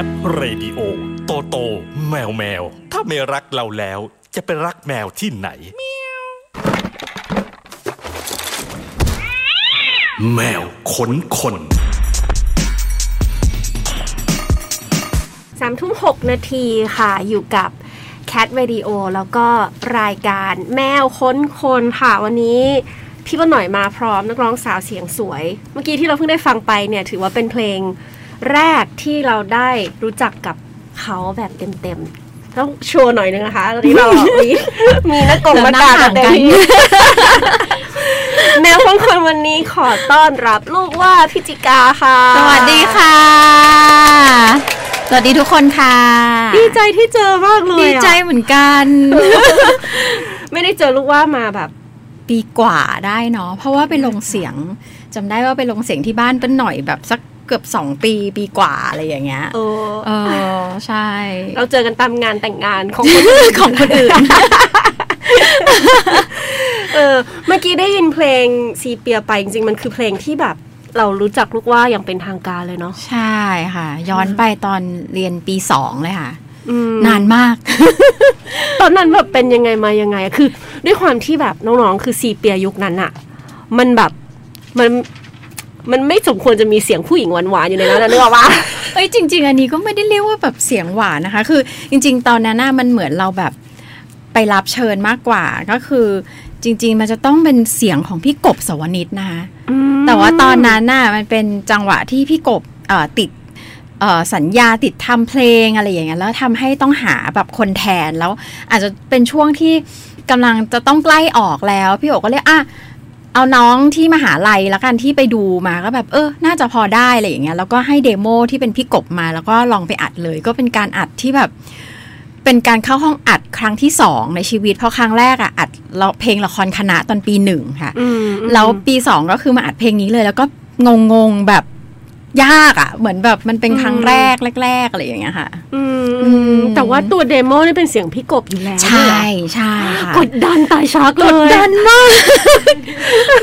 Cat Radio โตโต แมวแมว ถ้าไม่รักเราแล้ว จะไปรักแมวที่ไหน แมวขนคนสามทุ่มหกนาทีค่ะอยู่กับ Cat Radio แล้วก็รายการแมวค้นคนค่ะวันนี้พี่ป้าหน่อยมาพร้อมนักร้องสาวเสียงสวย เมื่อกี้ที่เราเพิ่งได้ฟังไปเนี่ยถือว่าเป็นเพลง แรกที่เราได้รู้จักกับเขาแบบเต็มๆ ต้องโชว์หน่อยนึงนะคะตอนนี้เรา มีมีหน้ากงหน้ากากกันเต็มที่แมวค้นคนวันนี้ขอต้อนรับลูกว่าพิจิกาค่ะ สวัสดีค่ะ สวัสดีทุกคนค่ะ ดีใจที่เจอมากเลยดีอะใจเหมือนกัน ไม่ได้เจอลูกว่ามาแบบปีกว่าได้เนาะเพราะว่าไปลงเสียงจำได้ว่าไปลงเสียงที่บ้านเป็นหน่อยแบบสัก เกือบสองปีปีกว่าอะไรอย่างเงี้ยเออเออใช่ เราเจอกันตามงานแต่งงานของคนของคนอื่นเออเมื่อกี้ได้ยินเพลงซีเปียไปจริงๆมันคือเพลงที่แบบเรารู้จักลูกว่าอย่างเป็นทางการเลยเนาะใช่ค่ะ ย้อนไปตอนเรียนปีสองเลยค่ะอืมนานมาก ตอนนั้นแบบเป็นยังไงมายังไงอะคือ ด้วยความที่แบบน้องๆคือซีเปียยุคนั้นอะมันแบบมัน มันไม่สมควรจะมีเสียงผู้หญิงหวานๆอยู่ในนั้นนะนึกออกปะเอ้ยจริง ๆ อันนี้ก็ไม่ได้เรียกว่าแบบเสียงหวานนะคะ คือจริง ๆ ตอนนั้นน่ะมันเหมือนเราแบบไปรับเชิญมากกว่าก็คือจริง ๆ มันจะต้องเป็นเสียงของพี่กบสวนิตนะคะแต่ว่าตอนนั้นน่ะมันเป็นจังหวะที่พี่กบเอ่อติดเอ่อสัญญาติดทำเพลงอะไรอย่างเงี้ยแล้วทำให้ต้องหาแบบคนแทนแล้ว อาจจะเป็นช่วงที่กำลังจะต้องใกล้ออกแล้ว พี่โอก็เลยอะ เอาน้องที่มหาลัยแล้วกันที่ไปดูมาก็แบบเออ น่าจะพอได้อะไรอย่างเงี้ยแล้วก็ให้เดโมที่เป็นพี่กบมาแล้วก็ลองไปอัดเลย ก็เป็นการอัดที่แบบ เป็นการเข้าห้องอัดครั้งที่สองในชีวิต เพราะครั้งแรกอะอัดเราเพลงละครคณะตอนปีหนึ่งค่ะอืมอืมแล้วปีสองก็คือมาอัดเพลงนี้เลย แล้วก็งงๆแบบ ยากอะ่ะ เหมือนแบบมันเป็นครั้งแรกแรกๆอะไรอย่างเงี้ยค่ะ อืมอืมแต่ว่าตัวเดโมนี่เป็นเสียงพี่กบอยู่แล้ว ใช่ด้วยเหรอใช่ค่ะกดดันตายชักเลยกดดันมาก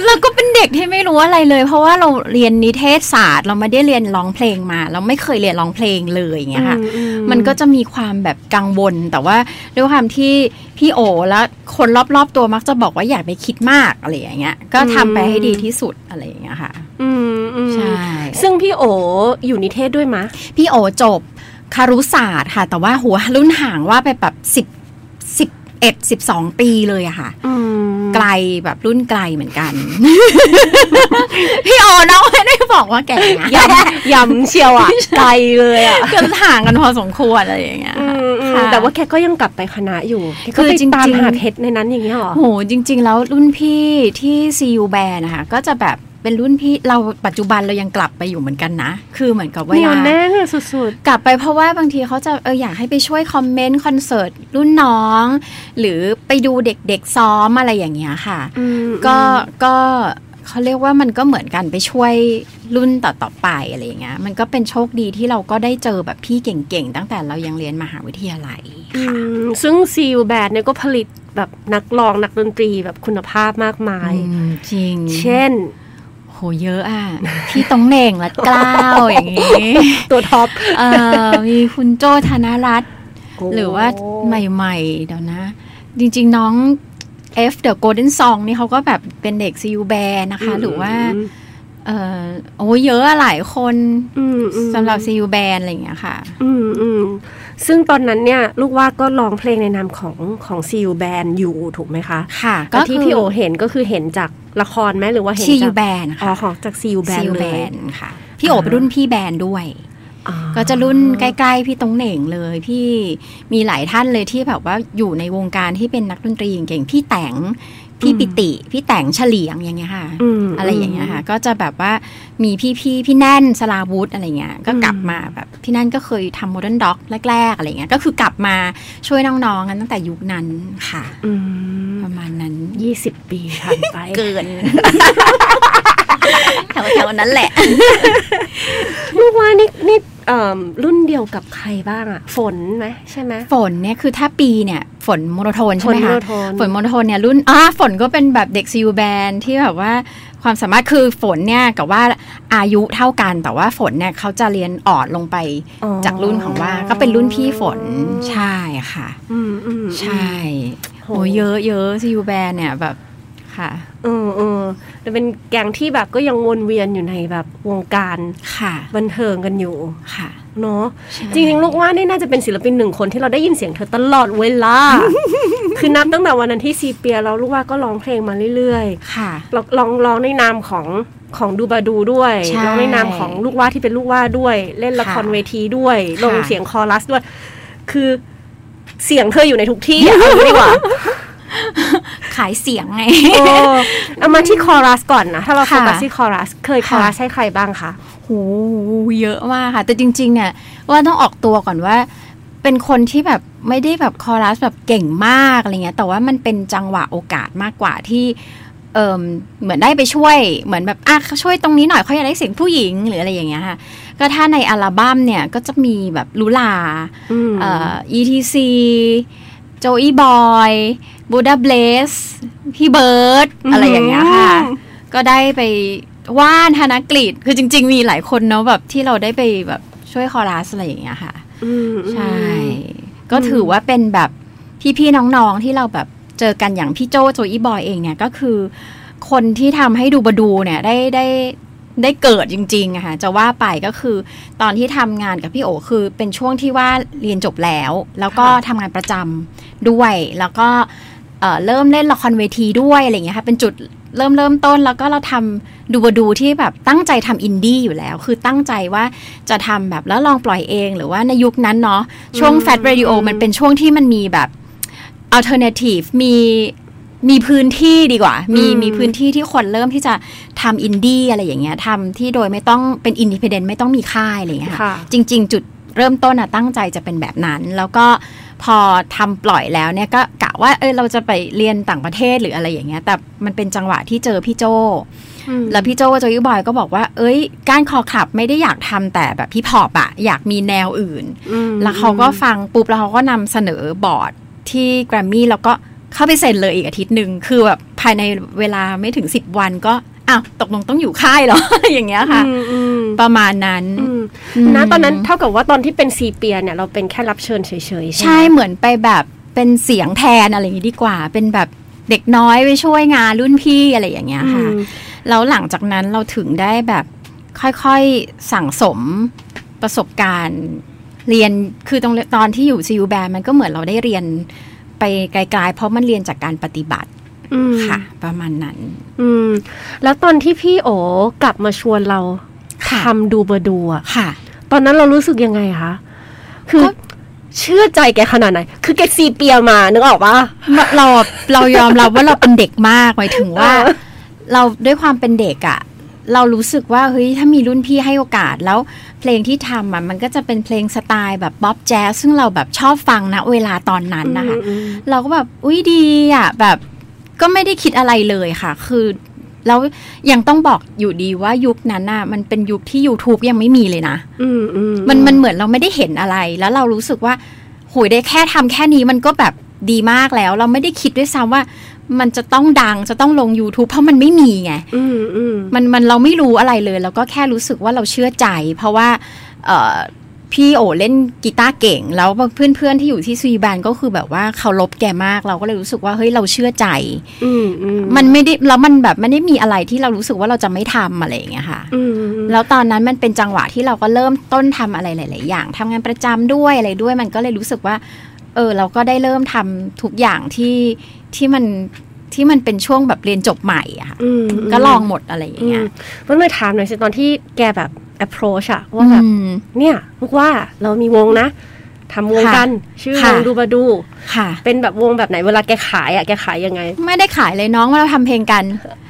แล้วก็เป็นเด็กที่ไม่รู้อะไรเลย เพราะว่าเราเรียนนิเทศศาสตร์ เราไม่ได้เรียนร้องเพลงมา เราไม่เคยเรียนร้องเพลงเลยอย่างเงี้ยค่ะอือืมันก็จะมีความแบบกังวล แต่ว่าด้วยความที่พี่โอและคนรอบๆตัวมักจะบอกว่าอย่าไปคิดมากอะไรอย่างเงี้ย ก็ทำไปให้ดีที่สุดอะไรอย่างเงี้ยค่ะ อืมอืม ใช่ ซึ่งพี่โออยู่นิเทศด้วยมะ พี่โอจบคารุศาสตร์ค่ะ แต่ว่าหัวรุ่นห่างว่าไปแบบสิบสิบเอ็ดสิบสองปีเลยอะค่ะอืมไกลแบบรุ่นไกลเหมือนกัน พี่โอน้องไม่ได้บอกว่าแก่นะยำยำเชียวอะไกลเลยอะก็ห่างกันพอสมควรอะไรอย่างเงี้ยอืมอืมค่ะแต่ว่าแกก็ยังกลับไปคณะอยู่แกก็คือไปจริงๆตามหาเพชรในนั้นอย่างเงี้ยเหรอโหจริง ๆ แล้วรุ่นพี่ที่ CU Band นะคะก็จะแบบ เป็นรุ่นพี่เราปัจจุบันเรายังกลับไปอยู่เหมือนกันนะ คือเหมือนกับเวเหนียลาวแน่นอะสุดกลับไปเพราะว่าบางทีเขาจะเอออยากให้ไปช่วยคอมเมนต์คอนเสิร์ตรุ่นน้อง หรือไปดูเด็กๆซ้อมอะไรอย่างเงี้ยค่ะๆอืมก็ก็เขาเรียกว่ามันก็เหมือนกันไปช่วยรุ่นต่อๆไปอะไรอย่างเงี้ยมันก็เป็นโชคดีที่เราก็ได้เจอแบบพี่เก่งๆ ตั้งแต่เรายังเรียนมหาวิทยาลัยอืค่ะมซึ่งซีลแบนเนี่ยก็ผลิตแบบนักร้องนักดนตรีแบบคุณภาพมากมายอืมจริง เช่น โหเยอะอะพี่ตองเหน่งและกล้าวอย่างงี้ ตัวท็อปเออมีคุณโจธนรัตน์หรือว่าใหม่ๆ เดี๋ยวนะ จริง ๆ น้อง F The Golden Song นี่เขาก็แบบเป็นเด็กซีอูแบนนะคะ หรือว่า เออโอ้เยอะอะหลายคนอืมอืมสำหรับซีอูแบนอะไรอย่างเงี้ยค่ะ อืมอืมซึ่งตอนนั้นเนี่ย ลูกว่าก็ร้องเพลงในนามของของซีลแบนอยู่ถูกไหมคะ ค่ะ ก็ที่พี่โอเห็นก็คือเห็นจากละครไหมหรือว่าเห็นซีจาอูกแบนอ๋อค่ะของจากซีลแบนซีอูเลแบยนค่ะ พี่โอเป็นรุ่นพี่แบนด้วยอ๋อก็จะรุ่นใกล้ ๆ พี่ตงเหน่งเลย พี่มีหลายท่านเลยที่แบบว่าอยู่ในวงการที่เป็นนักดนตรีเก่งๆพี่แต่ง พี่ปิติ พี่แต่งเฉลียงอย่างเงี้ยค่ะมอะไรอย่างเงี้ยค่ะ ก็จะแบบว่ามีพี่พี่ๆพี่แน่นสลาวุธอะไรเงี้ยก็กลับมาแบบพี่แน่นก็เคยทำโมเดิร์นด็อกแรก ๆ อะไรเงี้ยก็คือกลับมาช่วยน้องๆกันตั้งแต่ยุคนั้นค่ะอืมประมาณนั้นยี่สิบปีผ่านไปเกินแถวๆนั้นแหละลูกว่านี่นี่เอ่อ รุ่นเดียวกับใครบ้างอะฝนไหมใช่ไหมฝนเนี่ยคือถ้าปีเนี่ยฝนโมโนโทนใช่ไหมค่ะฝนโมโนโทนฝนโมโนโทนเนี่ยรุ่นอ่าฝนก็เป็นแบบเด็กซิวแบนที่แบบว่าความสามารถคือฝนเนี่ยกับว่าอายุเท่ากัน แต่ว่าฝนเนี่ยเขาจะเรียนอ่อนลงไปอ๋อจากรุ่นของว่าก็เป็นรุ่นพี่ฝนใช่ค่ะอืมอืมใช่โหโอ้เยอะเยอะซีอูแบนเนี่ยแบบ ค่ะเออเออแต่เป็นแก๊งที่แบบก็ยังวนเวียนอยู่ในแบบวงการค่ะ บันเทิงกันอยู่ค่ะเนาะใช่จริงๆลูกว่านี่น่าจะเป็นศิลปินหนึ่งคนที่เราได้ยินเสียงเธอตลอดเวลา คือนับตั้งแต่วันนั้นที่ซีเปียแล้วลูกว่าก็ร้องเพลงมาเรื่อยค่ะๆร้องร้องร้องในนามของของดูบาดูด้วยใช่ร้องในนามของลูกว่าที่เป็นลูกว่าด้วย เล่นละครค่ะเวทีด้วยลงค่ะเสียงคอรัสด้วย คือเสียงเธออยู่ในทุกที่อะเอางี้ดีกว่า ขายเสียงไงเออเอามาที่คอรัสก่อนนะ ถ้าเราโฟกัสค่ะที่คอรัส เคยคค่ะอรัสให้ใครบ้างคะโหเยอะมากค่ะ แต่จริง ๆ เนี่ยว่าต้องออกตัวก่อนว่า เป็นคนที่แบบไม่ได้แบบคอรัสแบบเก่งมากอะไรเงี้ย แต่ว่ามันเป็นจังหวะโอกาสมากกว่าที่เออเหมือนได้ไปช่วยเหมือนแบบอะช่วยตรงนี้หน่อยเขาอยากได้เสียงผู้หญิงหรืออะไรอย่างเงี้ยค่ะก็ถ้าในอัลบั้มเนี่ยก็จะมีแบบลุลาอืมเอ่อ ETC โจอีบอยบูดาเบลสพี่เบิร์ดอะไรอย่างเงี้ยค่ะ ก็ได้ไปว่านธนกฤษคือจริง ๆ มีหลายคนเนาะแบบที่เราได้ไปแบบช่วยคอรัสอะไรอย่างเงี้ยค่ะอืมใช่ ก็ถือว่าเป็นแบบพี่ๆน้องๆที่เราแบบเจอกันอย่างพี่โจโจอีบอยเองเนี่ยก็คือคนที่ทำให้ดูบดูเนี่ยได้ได้ ได้เกิดจริงๆอะค่ะจะว่าไปก็คือตอนที่ทำงานกับพี่โอคือเป็นช่วงที่ว่าเรียนจบแล้ว แล้วก็ทำงานประจำด้วย แล้วก็เอ่อเริ่มเล่นละครเวทีด้วยอะไรอย่างเงี้ยค่ะเป็นจุดเริ่มเริ่มต้นแล้วก็เราทำดูบดูที่แบบตั้งใจทำอินดี้อยู่แล้ว คือตั้งใจว่าจะทำแบบแล้วลองปล่อยเองหรือว่าในยุคนั้นเนาะช่วง Fat Radio มันเป็นช่วงที่มันมีแบบ alternative มี มีพื้นที่ดีกว่า มีอืมมีพื้นที่ที่คนเริ่มที่จะทำอินดี้อะไรอย่างเงี้ยทำที่โดยไม่ต้องเป็นอินดิเพเดนต์ไม่ต้องมีค่ายอะไรอย่างเงี้ยค่ะค่ะ จริง ๆ จุดเริ่มต้นอะตั้งใจจะเป็นแบบนั้น แล้วก็พอทำปล่อยแล้วเนี่ยก็กะว่าเออเราจะไปเรียนต่างประเทศหรืออะไรอย่างเงี้ย แต่มันเป็นจังหวะที่เจอพี่โจอืมแล้วพี่โจโจยุบอยก็บอกว่า เอ้ย การคอคลับไม่ได้อยากทำแต่แบบพี่พอปอะอยากมีแนวอื่นอืมแล้วเขาก็ฟังปุ๊บแล้วเขาก็นำเสนอบอร์ดที่แกรมมี่แล้วก็ เข้าไปเซ็นเลยอีกอาทิตย์หนึ่งคือแบบภายในเวลาไม่ถึงสิบวันก็อ้าวตกลงต้องอยู่ค่ายเหรอ อย่างเงี้ยค่ะอืมอืมประมาณนั้นอืมอืมนะตอนนั้นเท่ากับว่าตอนที่เป็นซีเปียเนี่ยเราเป็นแค่รับเชิญเฉยๆ ใช่ไหมใช่เหมือนไปแบบเป็นเสียงแทนอะไรอย่างงี้ดีกว่า เป็นแบบเด็กน้อยไปช่วยงานรุ่นพี่อะไรอย่างเงี้ยอืค่ะมแล้วหลังจากนั้นเราถึงได้แบบค่อยๆสั่งสมประสบการณ์เรียนคือตรงตอนที่อยู่ซีอูแบนมันก็เหมือนเราได้เรียน ไปไกลๆเพราะมันเรียนจากการปฏิบัติอืมค่ะ ประมาณนั้น อืม แล้วตอนที่พี่โอกลับมาชวนเราค่ะทำดูเบอร์ดูอะค่ะ ตอนนั้นเรารู้สึกยังไงคะคือก็เชื่อใจแกขนาดไหน คือแกซีเปียมานึกออกปะเราเรายอมรับว่าเราเป็นเด็กมากหมายถึงว่าเออเราด้วยความเป็นเด็กอะ่ะ เรารู้สึกว่าเฮ้ยถ้ามีรุ่นพี่ให้โอกาสแล้วเพลงที่ทำอะมันก็จะเป็นเพลงสไตล์แบบบ๊อบแจ๊สซึ่งเราแบบชอบฟังนะเวลาตอนนั้นนะคะอืมเราก็แบบอุ้ยดีอะแบบก็ไม่ได้คิดอะไรเลยค่ะ คือแล้วยังต้องบอกอยู่ดีว่ายุคนั้นน่ะมันเป็นยุคที่ YouTube ยังไม่มีเลยนะอืมอืมมันมันเหมือนเราไม่ได้เห็นอะไร แล้วเรารู้สึกว่าโหยได้แค่ทำแค่นี้มันก็แบบดีมากแล้ว เราไม่ได้คิดด้วยซ้ำว่า มันจะต้องดังจะต้องลง YouTube เพราะมันไม่มีไงอืมอืมมันมันเราไม่รู้อะไรเลย เราก็แค่รู้สึกว่าเราเชื่อใจ เพราะว่าเอ่อพี่โอเล่นกีตาร์เก่ง แล้วเพื่อนๆที่อยู่ที่ซีแบนก็คือแบบว่าเคารพแกมากเราก็เลยรู้สึกว่าเฮ้ยเราเชื่อใจอืมอืมมันไม่ได้แล้วมันแบบไม่ได้มีอะไรที่เรารู้สึกว่าเราจะไม่ทำอะไรอย่างเงี้ยค่ะอืมแล้วตอนนั้นมันเป็นจังหวะที่เราก็เริ่มต้นทำอะไรหลาย ๆ อย่างทำงานประจำด้วยอะไรด้วยมันก็เลยรู้สึกว่า เออ เราก็ได้เริ่มทำทุกอย่างที่ ที่มันที่มันเป็นช่วงแบบเรียนจบใหม่อะค่ะอืมก็ลองหมดอะไรอย่างอืเงี้มยมันเลยถามหน่อยสิตอนที่แกแบบ approach อะว่าแบบอืมเนี่ยลูกว่าเรามีวงนะทำวงค่ะกัน ชื่อวค่ะงดูบาดูค่ะ เป็นแบบวงแบบไหนเวลาแกขายอะแกขายยังไง ไม่ได้ขายเลยน้องว่าเราทำเพลงกัน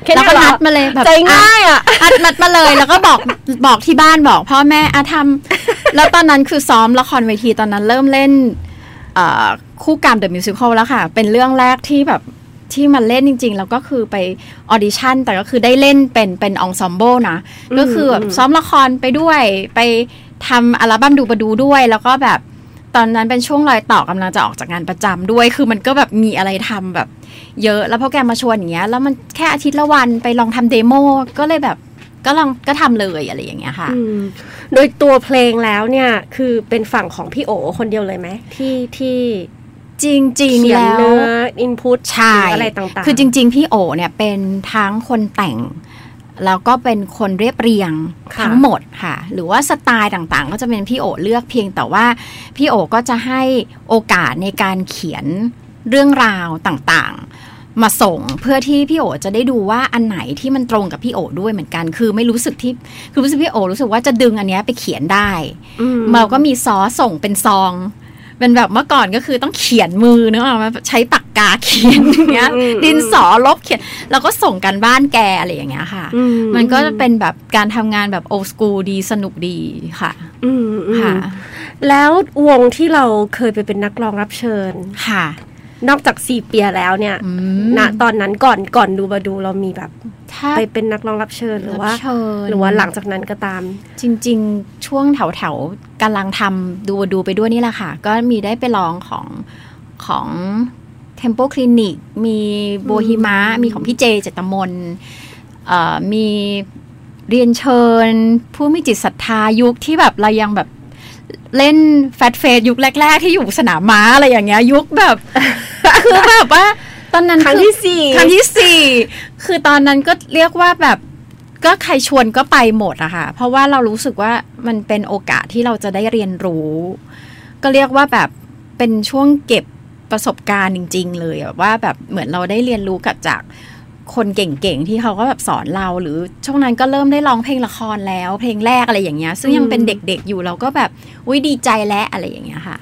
แค่แล้วนี้ก็เหรอนัดมาเลยแบบใจง่ายอะอัดนัดมาเลยแล้วก็บอกบอกที่บ้านบอกพ่อแม่อะทำแล้วตอนนั้นคือซ้อมละครเวทีตอนนั้นเริ่มเล่น เอ่อคู่กรรม The Musical แล้วค่ะ เป็นเรื่องแรกที่แบบที่มันเล่นจริง ๆ แล้วก็คือไปaudition แต่ก็คือได้เล่นเป็นเป็น ensemble นะ ก็คือแบบซ้อมละครไปด้วยไปทำอัลบั้มดูบาดูด้วย แล้วก็แบบตอนนั้นเป็นช่วงรอยต่อกำลังจะออกจากงานประจำด้วย คือมันก็แบบมีอะไรทำแบบ เยอะแล้วพอแกมาชวนอย่างเงี้ย แล้วมันแค่อาทิตย์ละวันไปลองทำ demo ก็เลยแบบก็ลองก็ทำเลยอะไรอย่างเงี้ยค่ะอืม โดยตัวเพลงแล้วเนี่ยคือเป็นฝั่งของพี่โอคนเดียวเลยไหมที่ที่จริงเขีๆยนแล้วเนื้ออินพุตใช่อะไรต่างๆ คือจริง ๆ พี่โอเนี่ยเป็นทั้งคนแต่ง แล้วก็เป็นคนเรียบเรียงค่ะทั้งหมดค่ะ หรือว่าสไตล์ต่างๆ ก็จะเป็นพี่โอเลือกเพียงแต่ว่าพี่โอก็จะให้โอกาสในการเขียนเรื่องราวต่างๆ มาส่งเพื่อที่พี่โอจะได้ดูว่าอันไหนที่มันตรงกับพี่โอด้วยเหมือนกัน คือไม่รู้สึกที่คือรู้สึกพี่โอรู้สึกว่าจะดึงอันเนี้ยไปเขียนได้อืมเราก็มีซอสส่งเป็นซองเป็นแบบเมื่อก่อนก็คือต้องเขียนมือเนอะใช้ปากกาเขียนอย่างเงี้ยอืมดินสอลบเขียน แล้วก็ส่งกันบ้านแกอะไรอย่างเงี้ยค่ะอืมันก็จะเป็นแบบการทำงานแบบโอ s กูดีสนุกดีค่ะอืมอืมค่ะ แล้ววงที่เราเคยไปเป็นนักร้องรับเชิญค่ะ นอกจากซีเปียแล้วเนี่ยอืมณตอนนั้นก่อนก่อนดูบาดูเรามีแบบถ้าไปเป็นนักร้องรับเชิญหรือว่าบเชิญหรือว่าหลังจากนั้นก็ตาม จริง ๆ ช่วงแถวแถวๆกำลังทำดูดูไปด้วยนี่แหละค่ะ ก็มีได้ไปลองของของ Tempo Clinic มีโบฮิมะ มีของพี่เจเจตมนเอ่อมีเรียนเชิญ ผู้มีจิตศรัทธายุคที่แบบเรายังแบบ เล่นแฟตเฟสยุคแรก ๆ ที่อยู่สนามม้าอะไรอย่างเงี้ย ยุคแบบ คือแบบว่า ตอนนั้นครั้งอที่สี่ครั้งที่สี่คือตอนนั้นก็เรียกว่าแบบก็ใครชวนก็ไปหมดอะค่ะ เพราะว่าเรารู้สึกว่ามันเป็นโอกาสที่เราจะได้เรียนรู้ ก็เรียกว่าแบบเป็นช่วงเก็บประสบการณ์จริง ๆ เลยแบบว่าแบบเหมือนเราได้เรียนรู้กับจาก คนเก่งๆ ที่เขาก็แบบสอนเราหรือช่วงนั้นก็เริ่มได้ร้องเพลงละครแล้ว เพลงแรกอะไรอย่างเงี้ย ซึ่งยังเป็นเด็กๆอยู่เราก็แบบอุ้ยดีใจและอะไรอย่างเงี้ยค่ะ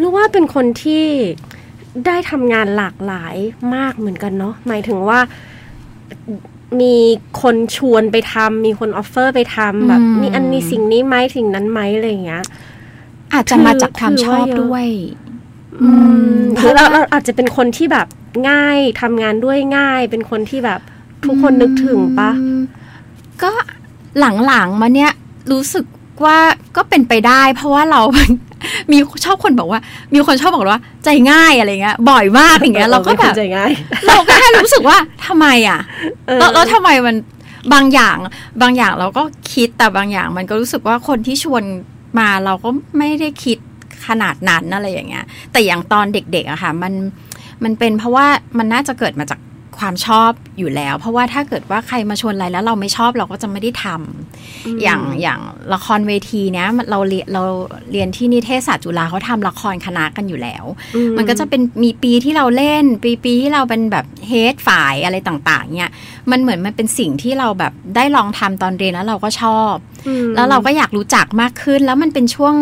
รู้ว่าเป็นคนที่ได้ทำงานหลากหลายมากเหมือนกันเนาะหมายถึงว่ามีคนชวนไปทำมีคนออฟเฟอร์ไปทำแบบอืมนี่อันนี้สิ่งนี้ไหมสิ่งนั้นไหมอะไรอย่างเงี้ยอาจจะมาจากความถือชว่าอบเยอะด้วย อืมเพหรือราะเราว่าเราอาจจะเป็นคนที่แบบง่ายทำงานด้วยง่าย เป็นคนที่แบบทุกคนนึกถึงปะอืมก็หลังๆมาเนี้ยรู้สึกว่าก็เป็นไปได้ เพราะว่าเรา มีชอบคนบอกว่า มีคนชอบบอกว่า ใจง่ายอะไรเงี้ยบ่อยมากอย่างเงี้ยเราก็ป็นแบคนบใจง่ายเราก็แค่รู้สึกว่าทำไมอะเออแล้วแล้วทำไมมันบางอย่างบางอย่างเราก็คิดแต่บางอย่าง มันก็รู้สึกว่าคนที่ชวนมาเราก็ไม่ได้คิด ขนาดนั้นอะไรอย่างเงี้ย แต่อย่างตอนเด็กๆอะค่ะมันมันเป็นเพราะว่ามันน่าจะเกิดมาจากความชอบอยู่แล้ว เพราะว่าถ้าเกิดว่าใครมาชวนอะไรแล้วเราไม่ชอบเราก็จะไม่ได้ทำอย่างอย่างละครเวทีเนี้ยมันเราเรียนเราเรียนที่นิเทศศาสตร์จุฬาเขาทำละครคณะกันอยู่แล้วอืมันก็จะเป็นมีปีที่เราเล่น ปีปีที่เราเป็นแบบเฮดฝ่ายอะไรต่างๆเนี่ยมันเหมือนมันเป็นสิ่งที่เราแบบได้ลองทำตอนเรียนแล้วเราก็ชอบอืมแล้วเราก็อยากรู้จักมากขึ้นแล้วมันเป็นช่วง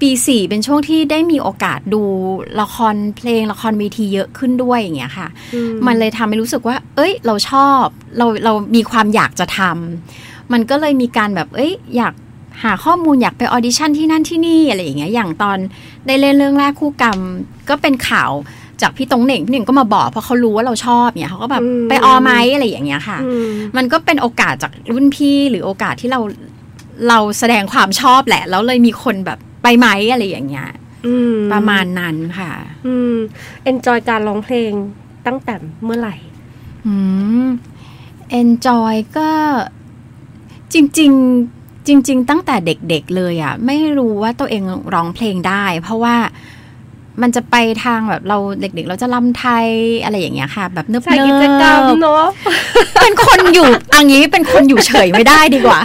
ปีสี่เป็นช่วงที่ได้มีโอกาสดูละครเพลงละครเวทีเยอะขึ้นด้วยอย่างเงี้ยค่ะอืมันเลยทำให้รู้สึกว่า เอ้ย เราชอบเราเรามีความอยากจะทำมันก็เลยมีการแบบ เอ้ย อยากหาข้อมูลอยากไปออดิชั่นที่นั่นที่นี่อะไรอย่างเงี้ยอย่างตอนได้เล่นเรื่องแรกคู่กรรม ก็เป็นข่าวจากพี่ตงเหน่งพี่หนึ่งก็มาบอกเพราะเขารู้ว่าเราชอบเนี่ยเขาก็แบบไปออไหมอะไรอย่างเงี้ยค่ะอืมมันก็เป็นโอกาสจากรุ่นพี่หรือโอกาสที่เราเราแสดงความชอบแหละ แล้วเลยมีคนแบบ ไปไหมอะไรอย่างเงี้ยอืมประมาณนั้นค่ะ อืมเอนจอยการร้องเพลงตั้งแต่เมื่อไหร่ อืม enjoy ก็จริง ๆ จริง ๆ ตั้งแต่เด็ก ๆ เลยอะ่ะ ไม่รู้ว่าตัวเองร้องเพลงได้ เพราะว่ามันจะไปทางแบบเราเด็กๆ เราจะลำไทยอะไรอย่างเงี้ยค่ะ แบบเนิบใส่ๆกิจกรรมเนาะเป็นคนอยู่อันนี้เป็นคนอยู่เฉยไม่ได้ดีกว่า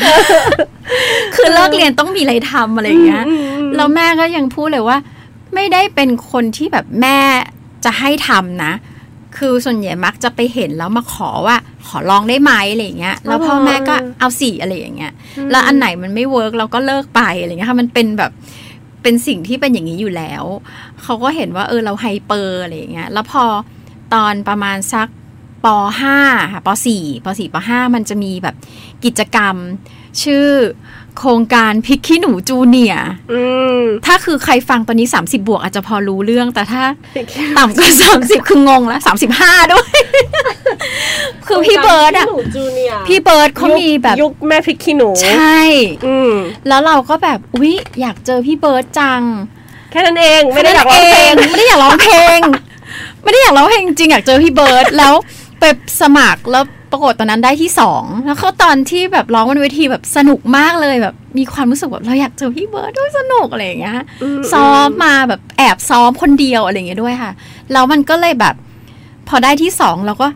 คือเลิกเรียนต้องมีอะไรทำอะไรอย่างเงี้ย แล้วแม่ก็ยังพูดเลยว่า ไม่ได้เป็นคนที่แบบแม่จะให้ทำนะ คือส่วนใหญ่มักจะไปเห็นแล้วมาขอว่าขอลองได้ไหมอะไรอย่างเงี้ย แล้วพ่อแม่ก็เอาสิอะไรอย่างเงี้ย แล้วอันไหนมันไม่ work เราก็เลิกไปอะไรเงี้ยค่ะมันเป็นแบบเป็นสิ่งที่เป็นอย่างนี้อยู่แล้ว เขาก็เห็นว่าเออเรา hyper อะไรอย่างเงี้ย แล้วพอตอนประมาณสักป .5 ค่ะป .4 ป .4 ป .5 มันจะมีแบบกิจกรรมชื่อ โครงการพิกขี้หนูจูเนียร์อืมถ้าคือใครฟังตอนนี้ 30 บวกอาจจะพอรู้เรื่อง แต่ถ้าต่ำกว่า30 คืองงแล้ว 35 ด้วย คือพี่เบิร์ดอะหนูจูเนียร์พี่เบิร์ดเขามีแบบยุคแม่พริกขี้หนู ใช่อืมแล้วเราก็แบบอุ๊ยอยากเจอพี่เบิร์ดจัง แค่นั้นเองไม่ได้อยากร้องเพลงไม่ได้อยากร้องเพลงไม่ได้อยากร้องเพลงจริงอยากเจอพี่เบิร์ดแล้วไปสมัครแล้ว ปรากฏตอนนั้นได้ที่สองแล้วก็ตอนที่แบบร้องบนเวทีแบบสนุกมากเลยแบบมีความรู้สึกแบบเราอยากเจอพี่เบิร์ดด้วยสนุกอะไรอย่างเงี้ยอืมซ้อมมาแบบแอบซ้อมคนเดียวอะไรอย่างเงี้ยด้วยค่ะแล้วมันก็เลยแบบ พอได้ที่สองเราก็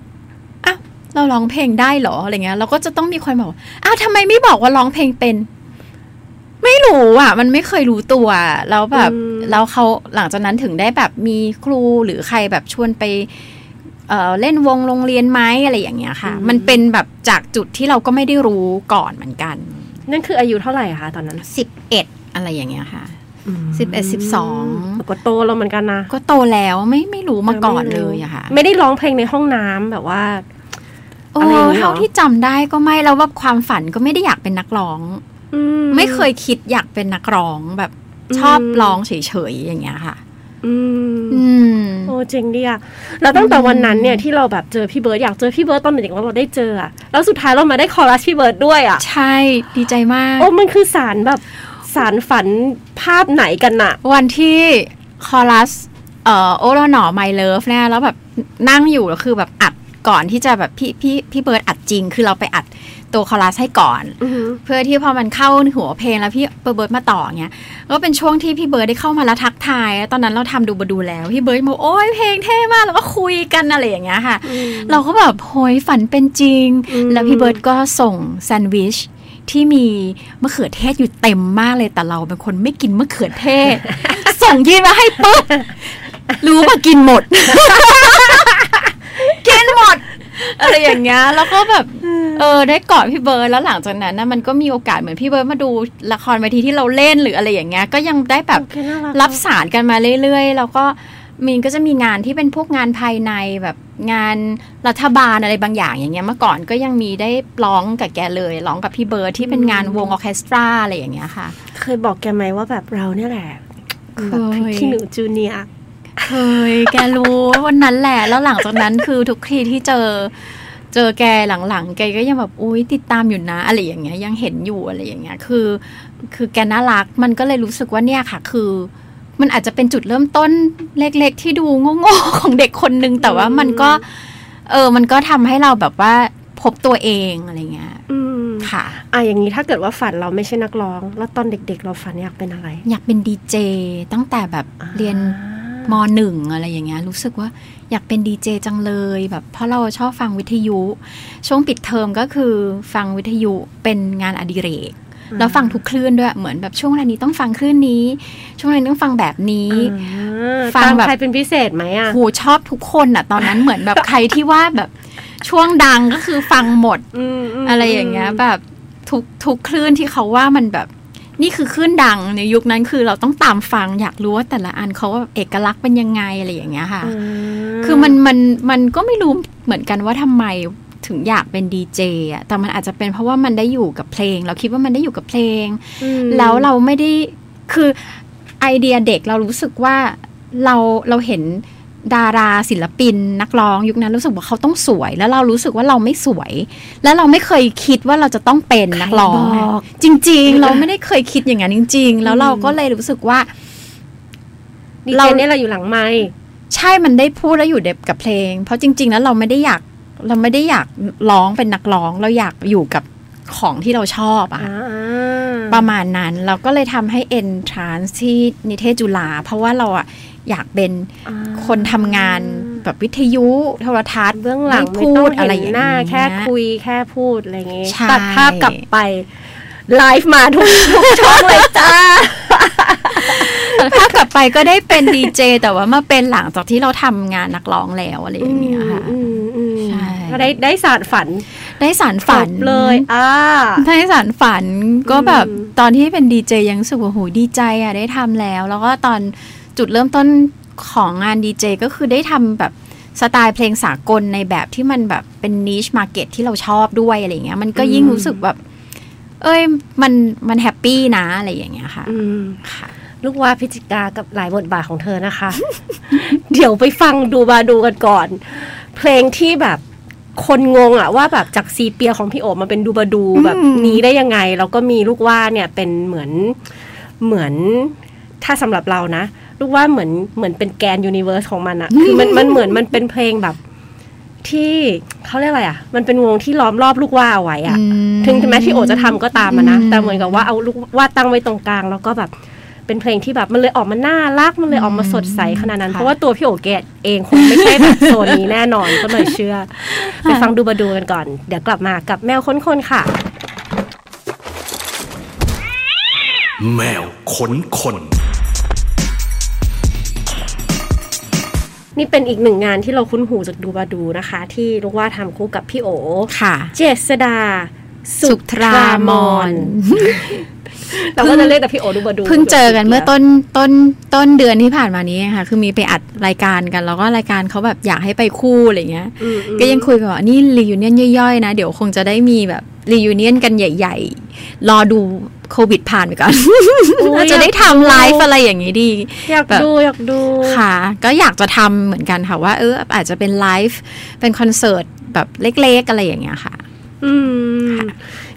อ้าวเราร้องเพลงได้เหรออะไรเงี้ยเราก็จะต้องมีคนบอกว่าอ้าวทำไมไม่บอกว่าร้องเพลงเป็นไม่รู้อะ มันไม่เคยรู้ตัว แล้วแบบอืมแล้วเขาหลังจากนั้นถึงได้แบบมีครูหรือใครแบบชวนไป เอ่อเล่นวงโรงเรียนไหมอะไรอย่างเงี้ยค่ะ มันเป็นแบบจากจุดที่เราก็ไม่ได้รู้ก่อนเหมือนกัน นั่นคืออายุเท่าไหร่อะคะตอนนั้นสิบเอ็ดอะไรอย่างเงี้ยค่ะสิบเอ็ดสิบสองก็โตแล้วเหมือนกันนะก็โตแล้วไม่ไม่รู้มาก่อนเลยอะค่ะ ไม่ได้ร้องเพลงในห้องน้ำแบบว่าโอ้อะไรอย่างเงี้ยเหรอเท่าที่จำได้ก็ไม่แล้วว่าความฝันก็ไม่ได้อยากเป็นนักร้องอืไม่เคยคิดอยากเป็นนักร้องแบบอืมชอบร้องเฉยๆอย่างเงี้ยค่ะ อืมอืมโอ้เจ๋งดีอะแล้วตั้งแต่วันนั้นเนี่ยที่เราแบบเจอพี่เบิร์ดอยากเจอพี่เบิร์ดตอนเด็กๆแล้วเราได้เจออะแล้วสุดท้ายเรามาได้คอรัสพี่เบิร์ดด้วยอะใช่ดีใจมากโอ้มันคือสารแบบสานฝันภาพไหนกันอะวันที่คอรัสเอ่อโอ้ละหนอ My Love เนี่ยแล้วแบบนั่งอยู่แล้วคือแบบอัดก่อนที่จะแบบพี่พี่พี่เบิร์ดอัดจริง คือเราไปอัด ตัวคอรัสให้ก่อนอือหือเพื่อที่พอมันเข้าหัวเพลงแล้วพี่เบิร์ดมาต่อเงี้ยก็เป็นช่วงที่พี่เบิร์ดได้เข้ามาแล้วทักทายแล้วตอนนั้นเราทำดูบาดูแล้ว พี่เบิร์ดบอกโอ้ยเพลงเท่มากแล้วก็คุยกันอะไรอย่างเงี้ยค่ะ เราก็แบบโหยฝันเป็นจริงอืมแล้วพี่เบิร์ดก็ส่งแซนด์วิชที่มีมะเขือเทศอยู่เต็มมากเลยแต่เราเป็นคนไม่กินมะเขือเทศ ส่งยื่นมาให้ปุ๊บรู้ว่ากินหมด กินหมด อะไรอย่างเงี้ยแล้วก็แบบเออได้กอดพี่เบิร์ดแล้วหลังจากนั้นนะมันก็มีโอกาสเหมือนพี่เบิร์ดมาดูละครเวทีที่เราเล่นหรืออะไรอย่างเงี้ยก็ยังได้แบบโอเคน่ารักรับสารกันมาเรื่อยๆ แล้วก็มีนก็จะมีงานที่เป็นพวกงานภายในแบบงานรัฐบาลอะไรบางอย่างอย่างเงี้ยเมื่อก่อนก็ยังมีได้ร้องกับแกเลยร้องกับพี่เบิร์ดที่เป็นงานวงออร์เคสตราอะไรอย่างเงี้ยค่ะ เคยบอกแกไหมว่าแบบเราเนี่ยแหละเคยแบบพริกขี้หนูจูเนียร์ เคย แกรู้วันนั้นแหละ แล้วหลังจากนั้นคือทุกทีที่เจอ เจอแกหลังๆ แกก็ยังแบบอุ้ยติดตามอยู่นะ อะไรอย่างเงี้ยยังเห็นอยู่อะไรอย่างเงี้ย คือ คือแกน่ารักมันก็เลยรู้สึกว่าเนี่ยค่ะ คือ มันอาจจะเป็นจุดเริ่มต้นเล็ก ๆ ที่ดูโง่ๆของเด็กคนนึงแต่ว่ามันก็ เออ มันก็ทำให้เราแบบว่าพบตัวเองอะไรเงี้ยอืมค่ะอะอย่างนี้ถ้าเกิดว่าฝันเราไม่ใช่นักร้อง แล้วตอนเด็ก ๆ เราฝันอยากเป็นอะไร อยากเป็นดีเจตั้งแต่แบบเรียน มหนึ่งอะไรอย่างเงี้ยรู้สึกว่าอยากเป็นดีเจจังเลยแบบเพราะเราชอบฟังวิทยุ ช่วงปิดเทอมก็คือฟังวิทยุเป็นงานอดิเรกแล้วฟังทุกคลื่นด้วยเหมือนแบบช่วงเวลานี้ต้องฟังคลื่นนี้ ช่วงเวลานี้ต้องฟังแบบนี้อ่าฟังตามแบบใครเป็นพิเศษไหมอะโหชอบทุกคนอะตอนนั้นเหมือนแบบใครที่ว่าแบบช่วงดังก็คือฟังหมดอืมมอะไรอย่างเงี้ยแบบทุกทุกคลื่นที่เขาว่ามันแบบ นี่คือคลื่นดังในยุคนั้นคือเราต้องตามฟังอยากรู้ว่าแต่ละอันเขาว่าเอกลักษณ์เป็นยังไงอะไรอย่างเงี้ยค่ะอ่าคือมันมันมันก็ไม่รู้เหมือนกันว่าทำไมถึงอยากเป็นดีเจอะแต่มันอาจจะเป็นเพราะว่ามันได้อยู่กับเพลง เราคิดว่ามันได้อยู่กับเพลงอืมแล้วเราไม่ได้คือไอเดียเด็กเรารู้สึกว่าเราเราเห็น ดาราศิลปินนักร้องยุคนั้นรู้สึกว่าเขาต้องสวย แล้วเรารู้สึกว่าเราไม่สวย แล้วเราไม่เคยคิดว่าเราจะต้องเป็นนักร้องใครบอกจริง ๆ เราไม่ได้เคยคิดอย่างนั้นจริง ๆ แล้วเราก็เลยรู้สึกว่าดีเราเจเนี่ยเราอยู่หลังไมค์ใช่มันได้พูดแล้วอยู่เด็บกับเพลง เพราะจริง ๆ แล้วเราไม่ได้อยากเราไม่ได้อยากร้องเป็นนักร้องเราอยากอยู่กับของที่เราชอบอะอ่าประมาณนั้นเราก็เลยทำให้เอนทรานที่นิเทศจุฬาเพราะว่าเราอะ อยากเป็นอ่าคนทำงานแบบวิทยุโทรทัศน์เบื้องหลังไม่ไม่พูต้องดอะไรอย่างเห็นหน้าเงี้ยแค่คุยแค่พูดอะไรอย่างงี้ใช่ตัดภาพกลับไปไลฟ์มาทุกทุกช่องเลยจ้าแต่ถ้ากลับไปก็ได้เป็นดีเจแต่ว่ามาเป็นหลังจากที่เราทำงานนักร้องแล้วอะไรอย่างเงี้ยค่ะอืมอืมใช่ก็ได้ได้สารฝัน ได้สารฝันจบเลยอ่าได้สารฝันก็แบบอืมตอนที่เป็นดีเจยังรู้สึกว่าโหดีใจอะได้ทำแล้ว แล้วก็ตอน จุดเริ่มต้นของงานดีเจก็คือได้ทำแบบสไตล์เพลงสากลในแบบที่มันแบบเป็น niche market ที่เราชอบด้วยอะไรเงี้ย มันก็ยิ่งรู้สึกแบบ เอ้ยมันมัน happy นะอะไรอย่างเงี้ยค่ะอืมค่ะลูกว่าพิจิกากับหลายบทบาทของเธอนะคะ เดี๋ยวไปฟังดูบาดูกันก่อน เพลงที่แบบคนงงอะว่าแบบจากซีเปียของพี่โอมาเป็นดูบาดูแบบนี้ได้ยังไง แล้วก็มีลูกว่าเนี่ยเป็นเหมือนเหมือนถ้าสำหรับเรานะ ลูกว่าเหมือนเหมือนเป็นแกนยูนิเวอร์สของมันอะคือมันมันเหมือนมันเป็นเพลงแบบ ที่เขาเรียกอะไรอะมันเป็นวงที่ล้อมรอบลูกว่าเอาไว้อะอืมถึงแม้ที่โอจะทำก็ตามมานะอืมแต่เหมือนกับว่าเอาลูกว่าตั้งไว้ตรงกลางแล้วก็แบบเป็นเพลงที่แบบมันเลยออกมาน่ารักมันเลยออกมาสดใสขนาดนั้นค่ะเพราะว่าตัวพี่โอเกตเองคงไม่ใช่แบบโซนนี้แน่นอนก็เลยเชื่อ ไปฟังดูบาดูกันก่อน เดี๋ยวกลับมากับแมวค้นคนค่ะ แมวขนคน นี่เป็นอีกหนึ่งงานที่เราคุ้นหูจากดูบาดูนะคะ ที่ลูกว่าทำคู่กับพี่โอค่ะ เจษดา สุสุทรามนเราก็จะเรียกแต่พี่โอดูบาดูเพิ่งเจอกันเมื่อต้นต้นต้นเดือนที่ผ่านมานี้ค่ะ คือมีไปอัดรายการกัน แล้วก็รายการเขาแบบอยากให้ไปคู่อะไรเงี้ยอืมอืมก็ยังคุยกันว่านี่รียูเนียนย่อยๆนะ เดี๋ยวคงจะได้มีแบบreunion กันใหญ่ ๆ รอดู โควิดผ่านไปก่อนอุ๊ยเราจะได้ทำไลฟ์อะไรอย่างนี้ดี อยากแบบดูอยากดูค่ะ ก็อยากจะทำเหมือนกันค่ะว่าเอออาจจะเป็นไลฟ์เป็นคอนเสิร์ตแบบเล็กๆอะไรอย่างเงี้ยค่ะ อืม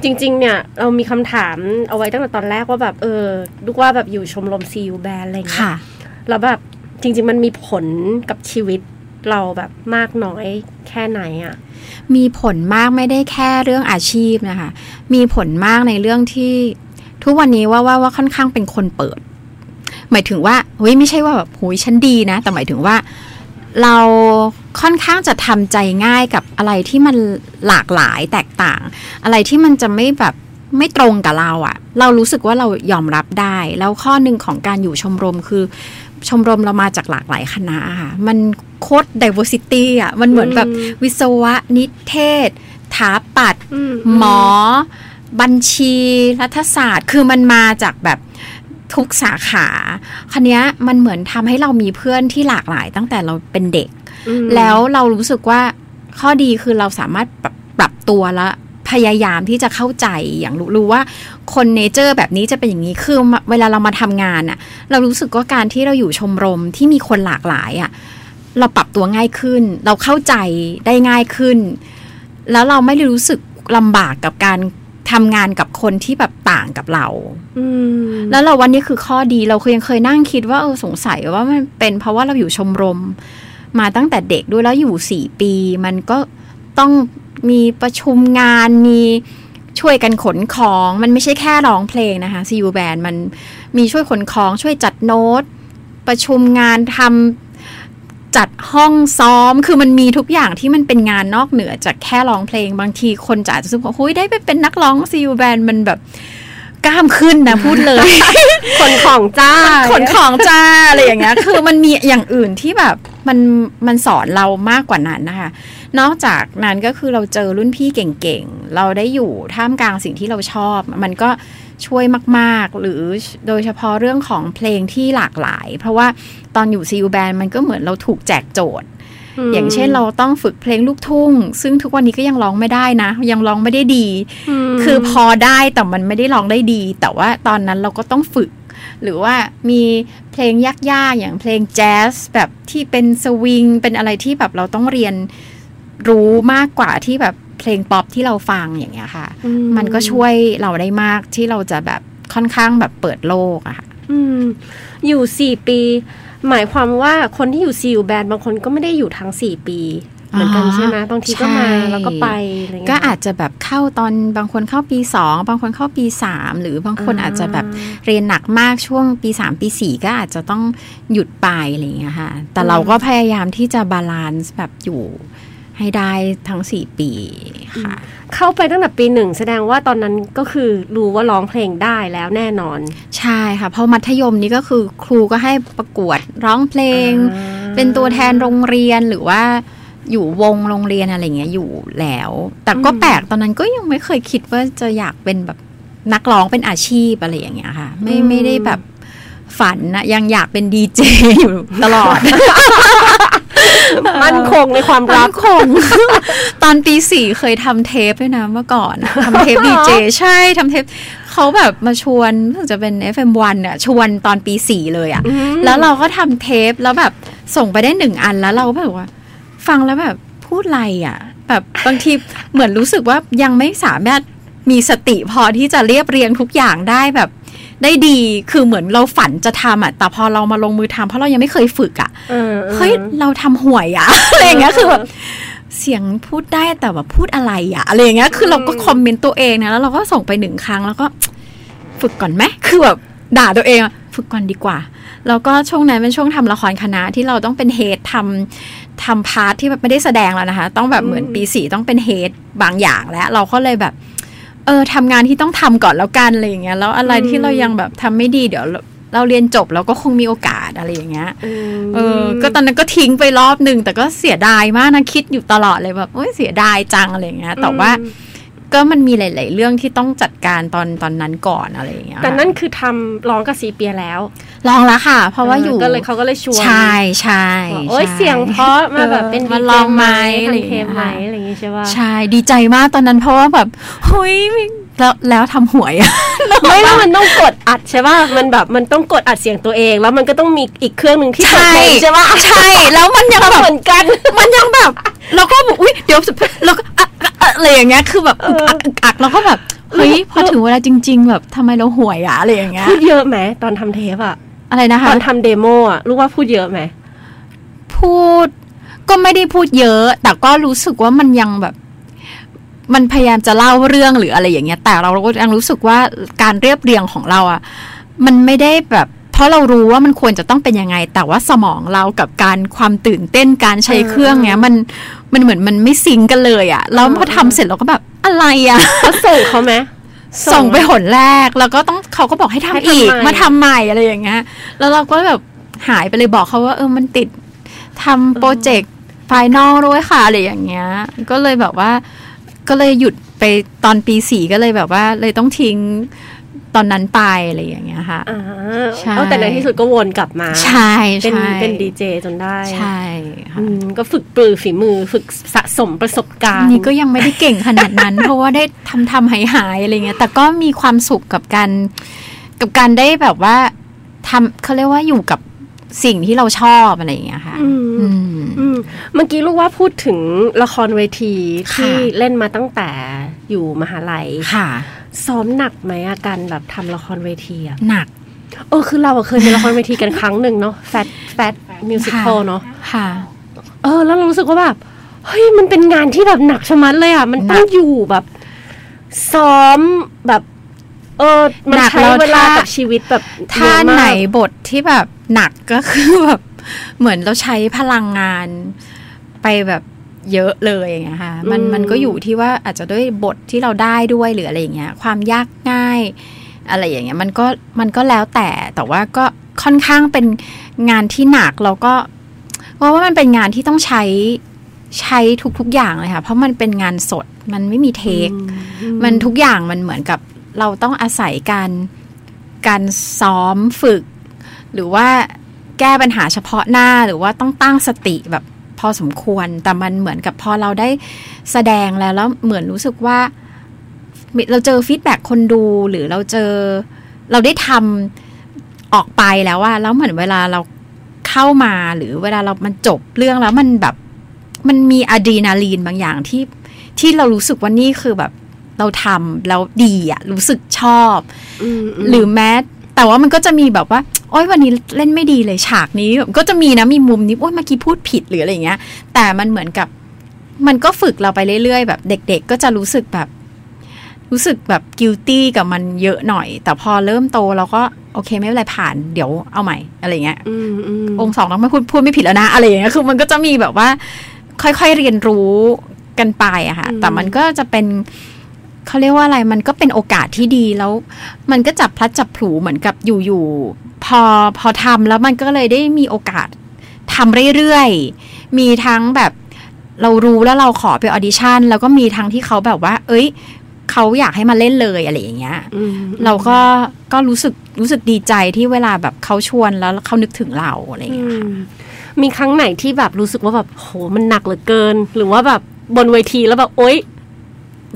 จริง ๆ เนี่ยเรามีคำถามเอาไว้ตั้งแต่ตอนแรกว่าแบบเออลูกว่าแบบอยู่ชมรม CU Band อะไรเงี้ยค่ะแล้วแบบจริง ๆ มันมีผลกับชีวิตเราแบบมากน้อยแค่ไหนอะ่ะ มีผลมากไม่ได้แค่เรื่องอาชีพนะคะ มีผลมากในเรื่องที่ ทุกวันนี้ว่าว่าว่าค่อนข้างเป็นคนเปิด หมายถึงว่าเฮ้ยไม่ใช่ว่าแบบหุยฉันดีนะ แต่หมายถึงว่า เราค่อนข้างจะทำใจง่ายกับอะไรที่มันหลากหลายแตกต่าง อะไรที่มันจะไม่แบบไม่ตรงกับเราอะเรารู้สึกว่าเรายอมรับได้ แล้วข้อหนึ่งของการอยู่ชมรมคือ ชมรมเรามาจากหลากหลายคณะอะค่ะมันโคตร diversity อะมันเหมือนแบบอืมวิศวะนิเทศถาปัดอืมหมอ บัญชีรัฐศาสตร์ คือมันมาจากแบบทุกสาขาคันนี้ยมันเหมือนทำให้เรามีเพื่อนที่หลากหลายตั้งแต่เราเป็นเด็กอืมแล้วเรารู้สึกว่าข้อดีคือเราสามารถปรับปรับตัวและพยายามที่จะเข้าใจอย่างรู้รู้ว่าคนเนเจอร์แบบนี้จะเป็นอย่างนี้คือมาเวลาเรามาทำงานอะเรารู้สึกว่าการที่เราอยู่ชมรมที่มีคนหลากหลายอะเราปรับตัวง่ายขึ้น เราเข้าใจได้ง่ายขึ้น แล้วเราไม่ได้รู้สึกลำบากกับการ ทำงานกับคนที่แบบต่างกับเราอืมแล้วเราวันนี้คือข้อดีเราเคยยังเคยนั่งคิดว่าเออสงสัยว่ามันเป็นเพราะว่าเราอยู่ชมรม มาตั้งแต่เด็กด้วยแล้วอยู่สี่ปี มันก็ต้องมีประชุมงานมีช่วยกันขนของมันไม่ใช่แค่ร้องเพลงนะคะซีอูแบนมันมีช่วยขนของช่วยจัดโน้ต ประชุมงานทำ จัดห้องซ้อมคือมันมีทุกอย่างที่มันเป็นงานนอกเหนือจากแค่ร้องเพลงบางทีคนจะอาจจะรู้สึกว่าหุยได้ไปเป็นนักร้องซีอูแบนมันแบบกล้ามขึ้นนะพูดเลยขนของจ้าขนของจ้าอะไรอย่างเงี้ยคือมันมีอย่างอื่นที่แบบมันมันสอนเรามากกว่านั้นนะคะ นอกจากนั้นก็คือเราเจอรุ่นพี่เก่งๆ เราได้อยู่ท่ามกลางสิ่งที่เราชอบ มันก็ ช่วยมาก ๆ หรือโดยเฉพาะเรื่องของเพลงที่หลากหลาย เพราะว่าตอนอยู่ซีอูแบนมันก็เหมือนเราถูกแจกโจทย์ อย่างเช่นเราต้องฝึกเพลงลูกทุ่ง ซึ่งทุกวันนี้ก็ยังร้องไม่ได้นะ ยังร้องไม่ได้ดีมคือพอได้แต่มันไม่ได้ร้องได้ดี แต่ว่าตอนนั้นเราก็ต้องฝึก หรือว่ามีเพลงยากๆอย่างเพลงแจ๊สแบบที่เป็นสวิงเป็นอะไรที่แบบเราต้องเรียนรู้มากกว่าที่แบบ เพลงป๊อปที่เราฟังอย่างเงี้ยค่ะอืมันก็ช่วยเราได้มากที่เราจะแบบค่อนข้างแบบเปิดโลกอะค่ะอืมอยู่สี่ปี หมายความว่าคนที่อยู่ซีอูแบนบางคนก็ไม่ได้อยู่ทั้งสี่ปีเหมือนกันอ๋อใช่ไหมบางทีก็มาใช่แล้วก็ไปอะไรเงี้ยก็อาจจะแบบเข้าตอนบางคนเข้าปีสองบางคนเข้าปีสามหรือบางคนอ่าอาจจะแบบเรียนหนักมากช่วงปีสามปีสี่ก็อาจจะต้องหยุดไปอะไรอย่างเงี้ยค่ะ แต่เราก็พยายามที่จะ balance แบบอยู่ ให้ได้ทั้งสี่ปีค่ะ เข้าไปตั้งแต่ปีหนึ่งแสดงว่าตอนนั้นก็คือรู้ว่าร้องเพลงได้แล้วแน่นอน ใช่ค่ะ เพราะมัธยมนี่ก็คือครูก็ให้ประกวดร้องเพลงอ่าเป็นตัวแทนโรงเรียนหรือว่าอยู่วงโรงเรียนอะไรเงี้ยอยู่แล้ว แต่ก็แปลกตอนนั้นก็ยังไม่เคยคิดว่าจะอยากเป็นแบบนักร้องเป็นอาชีพอะไรอย่างเงี้ยค่ะ ไม่ไม่ได้แบบฝันนะยังอยากเป็นดีเจอยู่ตลอด มั่นคงในความรัรักกคง ตอนปีสี่เคยทำเทปด้วยนะเมื่อก่อนอะทำเทปดีเจใช่ทำเทปเขาแบบมาชวนรู้สึกจะเป็น FM1 เนี่ยชวนตอนปีสี่เลยอะอืมแล้วเราก็ทำเทปแล้วแบบส่งไปได้หนึ่งอันแล้วเราก็แบบว่า ฟังแล้วแบบพูดอะไรอะแบบบางทีเหมือนรู้สึกว่ายังไม่สามารถมีสติพอที่จะเรียบเรียงทุกอย่างได้แบบ ได้ดีคือเหมือนเราฝันจะทำอะแต่พอเรามาลงมือทำเพราะเรายังไม่เคยฝึกอะเออออเฮ้ยเราทำห่วยอะอะไรอย่างเงี้ยคือแบบเสียงพูดได้แต่แบบพูดอะไรอะอะไรอย่างเงี้ยคือเราก็คอมเมนต์ตัวเองนะแล้วเราก็ส่งไปหนึ่งครั้งแล้วก็ฝึกก่อนไหมคือแบบด่าตัวเองอะฝึกก่อนดีกว่า แล้วก็ช่วงนั้นเป็นช่วงทำละครคณะที่เราต้องเป็นเฮดทำทำ part ที่แบบไม่ได้แสดงแล้วนะคะ ต้องแบบเหมือนปีสี่ต้องเป็น head บางอย่างแล้ว เราก็เลยแบบ เออทำงานที่ต้องทำก่อนแล้วกันอะไรอย่างเงี้ยแล้วอะไรที่เรายังแบบทำไม่ดีเดี๋ยวเราเราเรียนจบเราก็คงมีโอกาสอะไรอย่างเงี้ย เออ ก็ตอนนั้นก็ทิ้งไปรอบหนึ่งแต่ก็เสียดายมากนะคิดอยู่ตลอดเลยแบบโอ้ยเสียดายจังอะไรอย่างเงี้ย แต่ว่า ก็มันมีหลาย ๆ เรื่องที่ต้องจัดการตอนตอนนั้นก่อนอะไรอย่างเงี้ยแต่นั่นคือทำร้องกับซีเปียแล้วลองแล้วค่ะ เพราะว่าอยู่ก็เลยเขาก็เลยชวนใช่ใช่ว่าโอ้ยใช่เสียงเพราะมาแบบเป็นมา DJ ลองไหมทำอะไรอย่างเทเงี้ปยไหมค่ะอะไรอย่างงี้ใช่ป่ะใช่ดีใจมากตอนนั้นเพราะว่าแบบเฮ้ย แล้วแล้วทำหวยอะไม่แล้วมันต้องกดอัดใช่ป่ะมันแบบมันต้องกดอัดเสียงตัวเอง แล้วมันก็ต้องมีอีกเครื่องหนึ่งที่เปิดเพลงใช่ป่ะใช่ แล้วมันยังแบบเหมือนกัน มันยังแบบเราก็แบบอุ้ยเดี๋ยวเราก็อะอะอะอะไรอย่างเงี้ยคือแบบอึกอักอึกอักเราก็แบบเฮ้ยพอถึงเวลาจริง ๆ แบบทำไมเราห่วยอะอะไรอย่างเงี้ยพูดเยอะไหมตอนทำเทปอะอะไรนะคะตอนทำเดโมอะรู้ว่าพูดเยอะไหมพูดก็ไม่ได้พูดเยอะ แต่ก็รู้สึกว่ามันยังแบบ มันพยายามจะเล่าเรื่องหรืออะไรอย่างเงี้ย แต่เราก็ยังรู้สึกว่าการเรียบเรียงของเราอะมันไม่ได้แบบเพราะเรารู้ว่ามันควรจะต้องเป็นยังไง แต่ว่าสมองเรากับการความตื่นเต้นการใช้เครื่องเงี้ยมันมันเหมือนมันไม่ sync กันเลยอะแล้วพอทำเสร็จเราก็แบบอะไรอะแล้วส่งเขาไหมส่งไปหนแรกแล้วก็ต้องเขาก็บอกให้ทำให้ทำอีกใหม่มาทำใหม่อะไรอย่างเงี้ยแล้วเราก็แบบหายไปเลยบอกเขาว่า เออมันติดทำ project final ด้วยค่ะอะไรอย่างเงี้ย ก็เลยแบบว่า ก็เลยหยุดไปตอนปีสี่ก็เลยแบบว่าเลยต้องทิ้งตอนนั้นไปอะไรอย่างเงี้ยค่ะอ่าใช่เอาแต่ในที่สุดก็วนกลับมา ใช่เป็นใช่เป็นดีเจจนได้ ใช่ค่ะอืมก็ฝึกปรือฝีมือฝึกสะสมประสบการณ์ นี่ก็ยังไม่ได้เก่งขนาดนั้น เพราะว่าได้ทำทำหายหายๆอะไรเงี้ย แต่ก็มีความสุขกับการ กับการได้แบบว่าทำเขาเรียกว่าอยู่กับ สิ่งที่เราชอบอะไรอย่างเงี้ยค่ะอืมอืมอืมเมื่อกี้ลูกว่าพูดถึงละครเวทีค่ะที่เล่นมาตั้งแต่อยู่มหาลัยค่ะ ซ้อมหนักไหมอาการแบบทำละครเวทีอะหนักเออคือเราอะเคยมีละครเวทีกันครั้งหนึ่งเนาะแฟตแฟตมิวสิควลเนาะค่ะ เออ แล้วเรารู้สึกว่าแบบเฮ้ยมันเป็นงานที่แบบหนักชะมัดเลยอะมันต้องอยู่แบบ ซ้อมแบบ เออ มันหนักใช้แล้วเวลาถ้ากับชีวิตแบบถ้าเยอะมกไหนบทที่แบบ หนักก็คือแบบเหมือนเราใช้พลังงานไปแบบเยอะเลยอย่างเงี้ยค่ะมันอืมมันก็อยู่ที่ว่าอาจจะด้วยบทที่เราได้ด้วยหรืออะไรอย่างเงี้ย ความยากง่าย อะไรอย่างเงี้ยมันก็มันก็แล้วแต่แต่ว่าก็ค่อนข้างเป็นงานที่หนักแล้วก็เพราะว่ามันเป็นงานที่ต้องใช้ใช้ทุกๆอย่างเลยค่ะ เพราะมันเป็นงานสดมันไม่มีเทคอืมันทุกอย่างมันเหมือนกับเราต้องอาศัยการการซ้อมฝึก หรือว่าแก้ปัญหาเฉพาะหน้าหรือว่าต้องตั้งสติแบบพอสมควร แต่มันเหมือนกับพอเราได้แสดงแล้วแล้วเหมือนรู้สึกว่า เราเจอฟีดแบ็คนดูหรือเราเจอเราได้ทำออกไปแล้วว่าแล้วเหมือนเวลาเราเข้ามาหรือเวลาเรามันจบเรื่องแล้วมันแบบมันมีอะดรีนาลีนบางอย่างที่ที่เรารู้สึกว่านี่คือแบบ เราทำแล้วดีอะรู้สึกชอบมมหรือแม้ แต่ว่ามันก็จะมีแบบว่าโอ้ยวันนี้เล่นไม่ดีเลยฉากนี้แบบก็จะมีนะมีมุมนี้โอ้ยเมื่อกี้พูดผิดหรืออะไรอย่างเงี้ย แต่มันเหมือนกับมันก็ฝึกเราไปเรื่อยๆ แบบเด็ก ๆ ก็จะรู้สึกแบบรู้สึกแบบกิลตี้กับมันเยอะหน่อย แต่พอเริ่มโตเราก็โอเคไม่เป็นไรผ่านเดี๋ยวเอาใหม่อะไรเงี้ยอืมอืมองค์สองต้องไม่พูดพูดไม่ผิดแล้วนะอะไรอย่างเงี้ยคือมันก็จะมีแบบว่า ค่อยๆเรียนรู้กันไปอะค่ะแต่มันก็จะเป็น เขาเรียกว่าอะไรมันก็เป็นโอกาสที่ดีแล้ว มันก็จับพลัดจับผลูเหมือนกับอยู่ๆพอพอทำแล้วมันก็เลยได้มีโอกาสทำเรื่อยๆ มีทั้งแบบเรารู้แล้วเราขอไป audition แล้วก็มีทั้งที่เขาแบบว่า เอ้ยเขาอยากให้มาเล่นเลยอะไรอย่างเงี้ยอืมเราก็ก็รู้สึกรู้สึกดีใจที่เวลาแบบเขาชวนแล้วเขานึกถึงเราอะไรอย่างอืเงี้ยมมีครั้งไหนที่แบบรู้สึกว่าแบบโหมันหนักเหลือเกิน หรือว่าแบบบนเวทีแล้วแบบโอ๊ย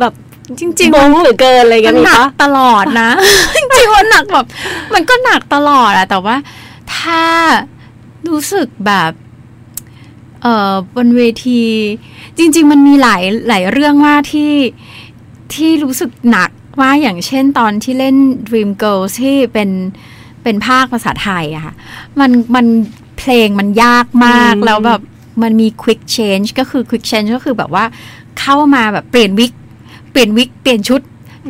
แบบ จริงบงเหลือเกินอะไรอย่างมัเงี้นยมีหนักปะตลอดนะ จริงๆมันหนักแบบ มันก็หนักตลอดอะแต่ว่า ถ้ารู้สึกแบบ เอ่อบนเวที จริง ๆ มันมีหลายหลายเรื่องมากที่ที่รู้สึกหนักว่าอย่างเช่นตอนที่เล่น Dream Girls ที่เป็นเป็นภาคภาษาไทยอะค่ะมันมันเพลงมันยากมากอืมแล้วแบบมันมี quick change ก็คือ quick change ก็คือแบบว่าเข้ามาแบบเปลี่ยนวิก เปลี่ยนวิกเปลี่ยนชุด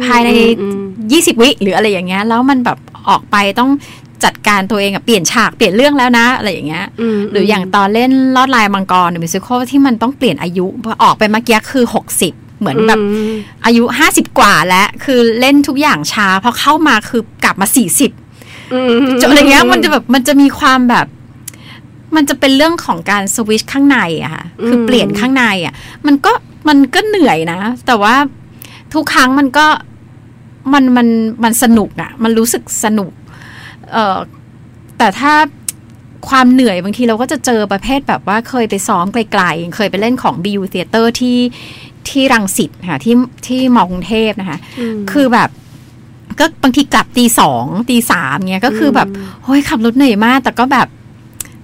ภายในอืม20 วิหรืออะไรอย่างเงี้ยแล้วมันแบบออกไปต้องจัดการตัวเองอะเปลี่ยนฉากเปลี่ยนเรื่องแล้วนะ อะไรอย่างเงี้ยมหรืออย่างตอนเล่นลอดลายมังกรมิวสิควลที่มันต้องเปลี่ยนอายุพอออกไปเมื่อกี้คือ 60 เหมือนแบบอืมอายุ 50 กว่าแล้วคือเล่นทุกอย่างช้าพอเข้ามาคือกลับมา 40อืมจนอะไรเงี้ยมันจะแบบมันจะมีความแบบมันจะเป็นเรื่องของการสวิชข้างในอะค่ะคือเปลี่ยนข้างในอะมันก็มันก็เหนื่อยนะ แต่ว่า ทุกครั้งมันก็มันมันมันสนุกอะมันรู้สึกสนุก เออแต่ถ้าความเหนื่อยบางทีเราก็จะเจอประเภทแบบว่าเคยไปซ้อมไกลๆ เคยไปเล่นของ BU Theater ที่ที่รังสิตค่ะที่ที่มอกรุงเทพนะคะมคือแบบก็บางทีกลับตีสองตีสามเงี้ยก็คือแบบโอ้ยขับรถเหนื่อยมาก แต่ก็แบบ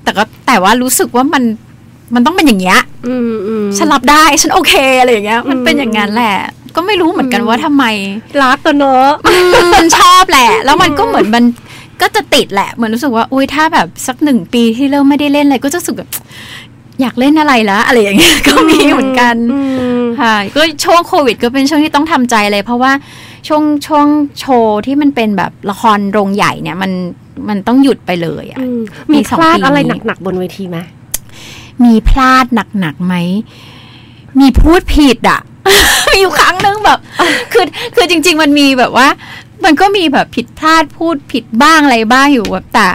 แต่ก็แต่ว่ารู้สึกว่ามันมันต้องเป็นอย่างเงี้ยอืมอืมฉันรับได้ฉันโอเคอะไรอย่างเงี้ย มันเป็นอย่างนั้นแหละ ก็ไม่รู้เหมือนกันว่าทำไม รักตัวเนอะมันชอบแหละ แล้วมันก็เหมือนมันก็จะติดแหละ เหมือนรู้สึกว่าอุ้ยถ้าแบบสักหนึ่งปีที่เริ่มไม่ได้เล่นอะไรก็จะรู้สึกแบบอยากเล่นอะไรแล้วอะไรอย่างเงี้ยก็มีเหมือนกันอืมค่ะก็ช่วงโควิด ก็เป็นช่วงที่ต้องทำใจเลยเพราะว่าช่วงช่วงโชว์ที่มันเป็นแบบละครโรงใหญ่เนี่ยมันมันต้องหยุดไปเลยอะอืมมีมีสองพลาดปีอะไรหนักๆบนเวทีไหมมีพลาดหนักๆไหมมีพูดผิดอะมี อยู่ครั้งนึงแบบ คือคือจริง ๆ มันมีแบบว่า มันก็มีแบบผิดพลาดพูดผิดบ้างอะไรบ้างอยู่แบบแต่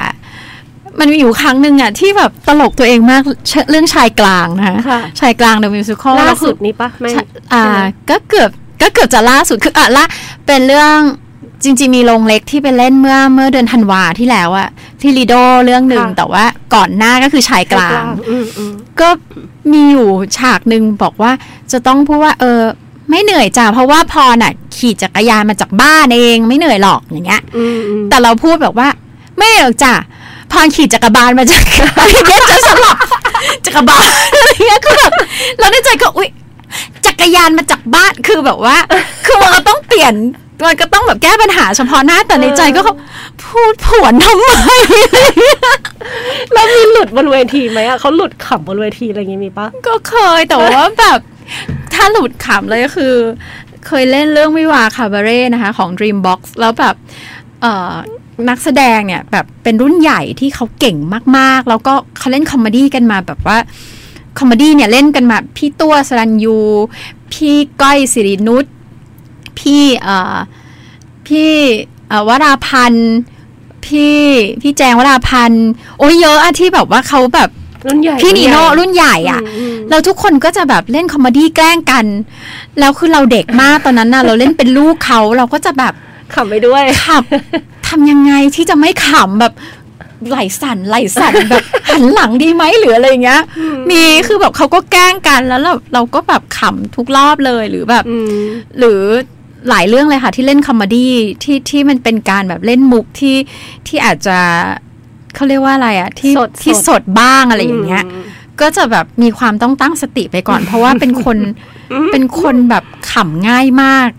มันมีอยู่ครั้งหนึ่งอะที่แบบตลกตัวเองมากเชเรื่องชายกลางนะคะค่ะชายกลางเดอะมิวสิคอลล่าสุดนี้ปะไม่อ่าใช่ไหมก็เกือบก็เกือบจะล่าสุดคืออะละเป็นเรื่อง จริง ๆ มีโรงเล็กที่ไปเล่นเมื่อเมื่อเดือนธันวาที่แล้วอะที่ลีโดเรื่องหนึ่งแต่ว่าก่อนหน้าก็คือชายกลางอืมอืมก็มีอยู่ฉากหนึ่งบอกว่าจะต้องพูดว่า เออ ไม่เหนื่อยจ้ะเพราะว่าพอน่ะ ขี่จักรยานมาจากบ้านเองไม่เหนื่อยหรอกอย่างเงี้ยอืมอืมแต่เราพูดแบบว่า ไม่เหนื่อยหรอกจ้ะพรขี่จักรบาลมาจากพี่เนจะสลับจักรบาลอะไรเงี้ยคือแบบเราในใจก็อุ๊ยจักรยานมาจากบ้านคือแบบว่า คือมันก็ต้องเปลี่ยน มันก็ต้องแบบแก้ปัญหาเฉพาะหน้าแต่ในใจก็เขาพูดผวนทำไมแล้วมีหลุดบนเวทีไหมอะเขาหลุดขำบนเวทีอะไรอย่างงี้มีปะก็เคยแต่ว่าแบบถ้าหลุดขำเลยก็คือ เคยเล่นเรื่องวิวาคาบาเร่นะคะ ของ Dreambox แล้วแบบเอ่อนักแสดงเนี่ยแบบเป็นรุ่นใหญ่ที่เขาเก่งมากๆ แล้วก็เขาเล่น comedy กันมาแบบว่า comedy เนี่ยเล่นกันมาพี่ตั้วศรัณยู พี่ก้อยศิรินุช พี่เอ่อพี่เอ่อวราพรรณพี่พี่แจงวราพรรณโอ้ยเยอะอะที่แบบว่าเขาแบบรุ่นใหญ่พี่นีโน่รุ่นใหญ่อะอืมแล้วทุกคนก็จะแบบเล่น comedy แกล้งกันแล้วคือเราเด็กมากตอนนั้นน่ะ เราเล่นเป็นลูกเขาเราก็จะแบบขำไปด้วยขับทำยังไงที่จะไม่ขำแบบไหล่สั่นไหล่สั่นแบบหันหลังดีไหมหรืออะไรอย่างเงี้ย มีคือแบบเขาก็แกล้งกันแล้วเราเราก็แบบขำทุกรอบเลยหรือแบบอืมหรือ หลายเรื่องเลยค่ะ ที่เล่น comedy ที่ที่มันเป็นการแบบเล่นมุกที่ที่อาจจะเขาเรียกว่าอะไรอะที่สดที่สดสดบ้างอะไรอย่างเงี้ยมก็จะแบบมีความต้องตั้งสติไปก่อน เพราะว่าเป็นคนเป็นคนแบบขำง่ายมาก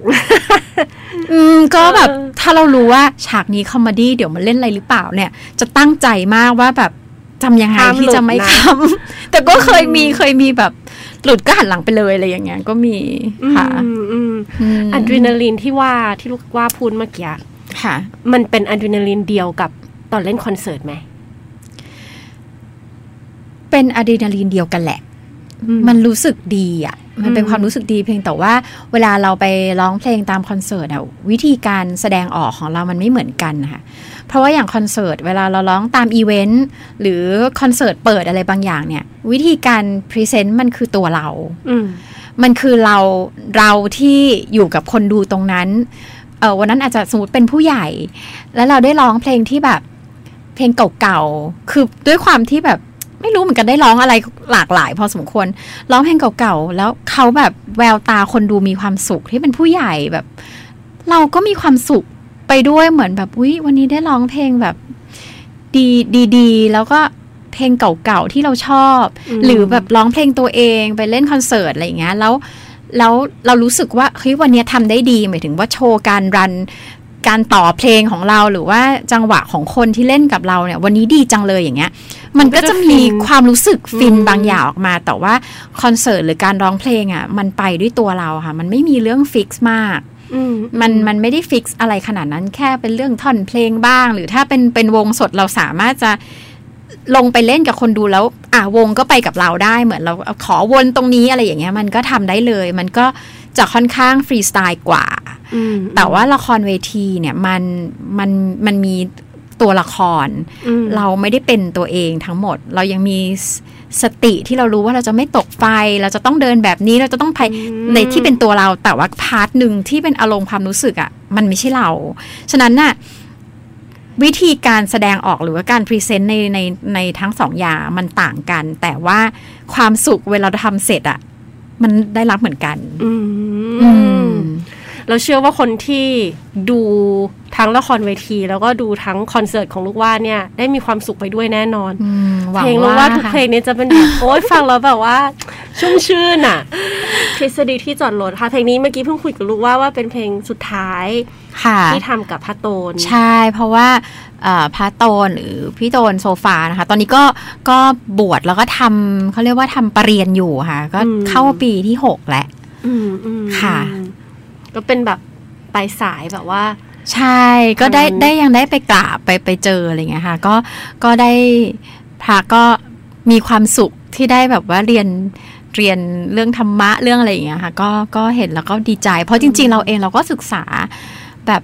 อืมก็แบบเออถ้าเรารู้ว่าฉากนี้ comedy เดี๋ยวมันเล่นอะไรหรือเปล่าเนี่ย จะตั้งใจมากว่าแบบทำยังไงที่จะไม่ขำแต่ก็เคยมีเคยมีแบบ หลุดก็หันหลังไปเลยอะไรอย่างเงี้ยก็มีค่ะอืมอืมอืมอะดรีนาลีนที่ว่าที่ลูกว่าพูดเมื่อกี้ค่ะมันเป็นอะดรีนาลีนเดียวกับตอนเล่นคอนเสิร์ตไหมเป็นอะดรีนาลีนเดียวกันแหละอื มมันรู้สึกดีอะ มันเป็นอืมความรู้สึกดีเพียงแต่ว่า เวลาเราไปร้องเพลงตามคอนเสิร์ตอะวิธีการแสดงออกของเรามันไม่เหมือนกันนะคะเพราะว่าอย่างคอนเสิร์ตเวลาเราร้องตามอีเวนต์หรือคอนเสิร์ตเปิดอะไรบางอย่างเนี่ย วิธีการ present มันคือตัวเราอืมมันคือเราเราที่อยู่กับคนดูตรงนั้นเออวันนั้นอาจจะสมมติเป็นผู้ใหญ่ แล้วเราได้ร้องเพลงที่แบบ เพลงเก่าๆคือด้วยความที่แบบ ไม่รู้เหมือนกันได้ร้องอะไรหลากหลาย พอสมควรร้องเพลงเก่าๆแล้วเขาแบบแววตาคนดูมีความสุขที่เป็นผู้ใหญ่แบบ เราก็มีความสุขไปด้วยเหมือนแบบอุ้ยวันนี้ได้ร้องเพลงแบบ ดีดีๆแล้วก็เพลงเก่าๆที่เราชอบอืมหรือแบบร้องเพลงตัวเองไปเล่นคอนเสิร์ตอะไรอย่างเงี้ยแล้วแล้วเรารู้สึกว่าเฮ้ยวันเนี้ยทำได้ดีหมายถึงว่าโชว์การรัน การต่อเพลงของเราหรือว่าจังหวะของคนที่เล่นกับเราเนี่ย วันนี้ดีจังเลยอย่างเงี้ย มันก็จะมีความรู้สึกฟินอืมบางอย่างออกมา แต่ว่าคอนเสิร์ตหรือการร้องเพลงอะ มันไปด้วยตัวเราค่ะ มันไม่มีเรื่อง fix มากอืมมันมันไม่ได้ fix อะไรขนาดนั้นแค่เป็นเรื่องท่อนเพลงบ้าง หรือถ้าเป็นเป็นวงสดเราสามารถจะลงไปเล่นกับคนดูแล้ว อะวงก็ไปกับเราได้เหมือนเราขอวนตรงนี้อะไรอย่างเงี้ย มันก็ทำได้เลย มันก็ จะค่อนข้างฟรีสไตล์กว่าอืมแต่ว่าละครเวทีเนี่ยมันมันมันมีตัวละครอืมเราไม่ได้เป็นตัวเองทั้งหมด เรายังมีสสติที่เรารู้ว่าเราจะไม่ตกไฟ เราจะต้องเดินแบบนี้เราจะต้องไปอืมในที่เป็นตัวเราแต่ว่า part หนึ่งที่เป็นอารมณ์ความรู้สึกอะ่ะ มันไม่ใช่เรา ฉะนั้นน่ะวิธีการแสดงออกหรือว่าการ present ในในในทั้งสองอย่างมันต่างกัน แต่ว่าความสุขเวลาเราทำเสร็จอะ่ะ มันได้รับเหมือนกัน อือืมม เราเชื่อว่าคนที่ดูทั้งละครเวที แล้วก็ดูทั้งคอนเสิร์ตของลูกว่าเนี่ยได้มีความสุขไปด้วยแน่นอนอืมหวังเพลงลูกว่าว่าทุกค่ะเพลงนี้จะเป็นแบบโอ๊ยฟังแล้วแบบว่า ชุ่มชื่นอะทฤษฎีที่จอดรถค่ะเพลงนี้เมื่อกี้เพิ่งคุยกับลูกว่าว่าเป็นเพลงสุดท้ายค่ะที่ทำกับพระโตน ใช่ เพราะว่าเอ่อพระโตนหรือพี่โตนโซฟานะคะ ตอนนี้ก็ก็บวชแล้วก็ทำเขาเรียกว่าทำปรริญญาอยู่ค่ะ ก็อืมเข้าปีที่หกแล้วอืมอืมค่ะอืม ก็เป็นแบบปลายสายแบบว่า ใช่ก็ได้ทำได้ยังได้ไปกราบไปไปเจออะไรเงี้ยค่ะก็ก็ได้พระก็มีความสุขที่ได้แบบว่าเรียนเรียนเรื่องธรรมะเรื่องอะไรอย่างเงี้ยค่ะก็ก็เห็นแล้วก็ดีใจ เพราะจริง ๆ เราเองเราก็ศึกษาแบบ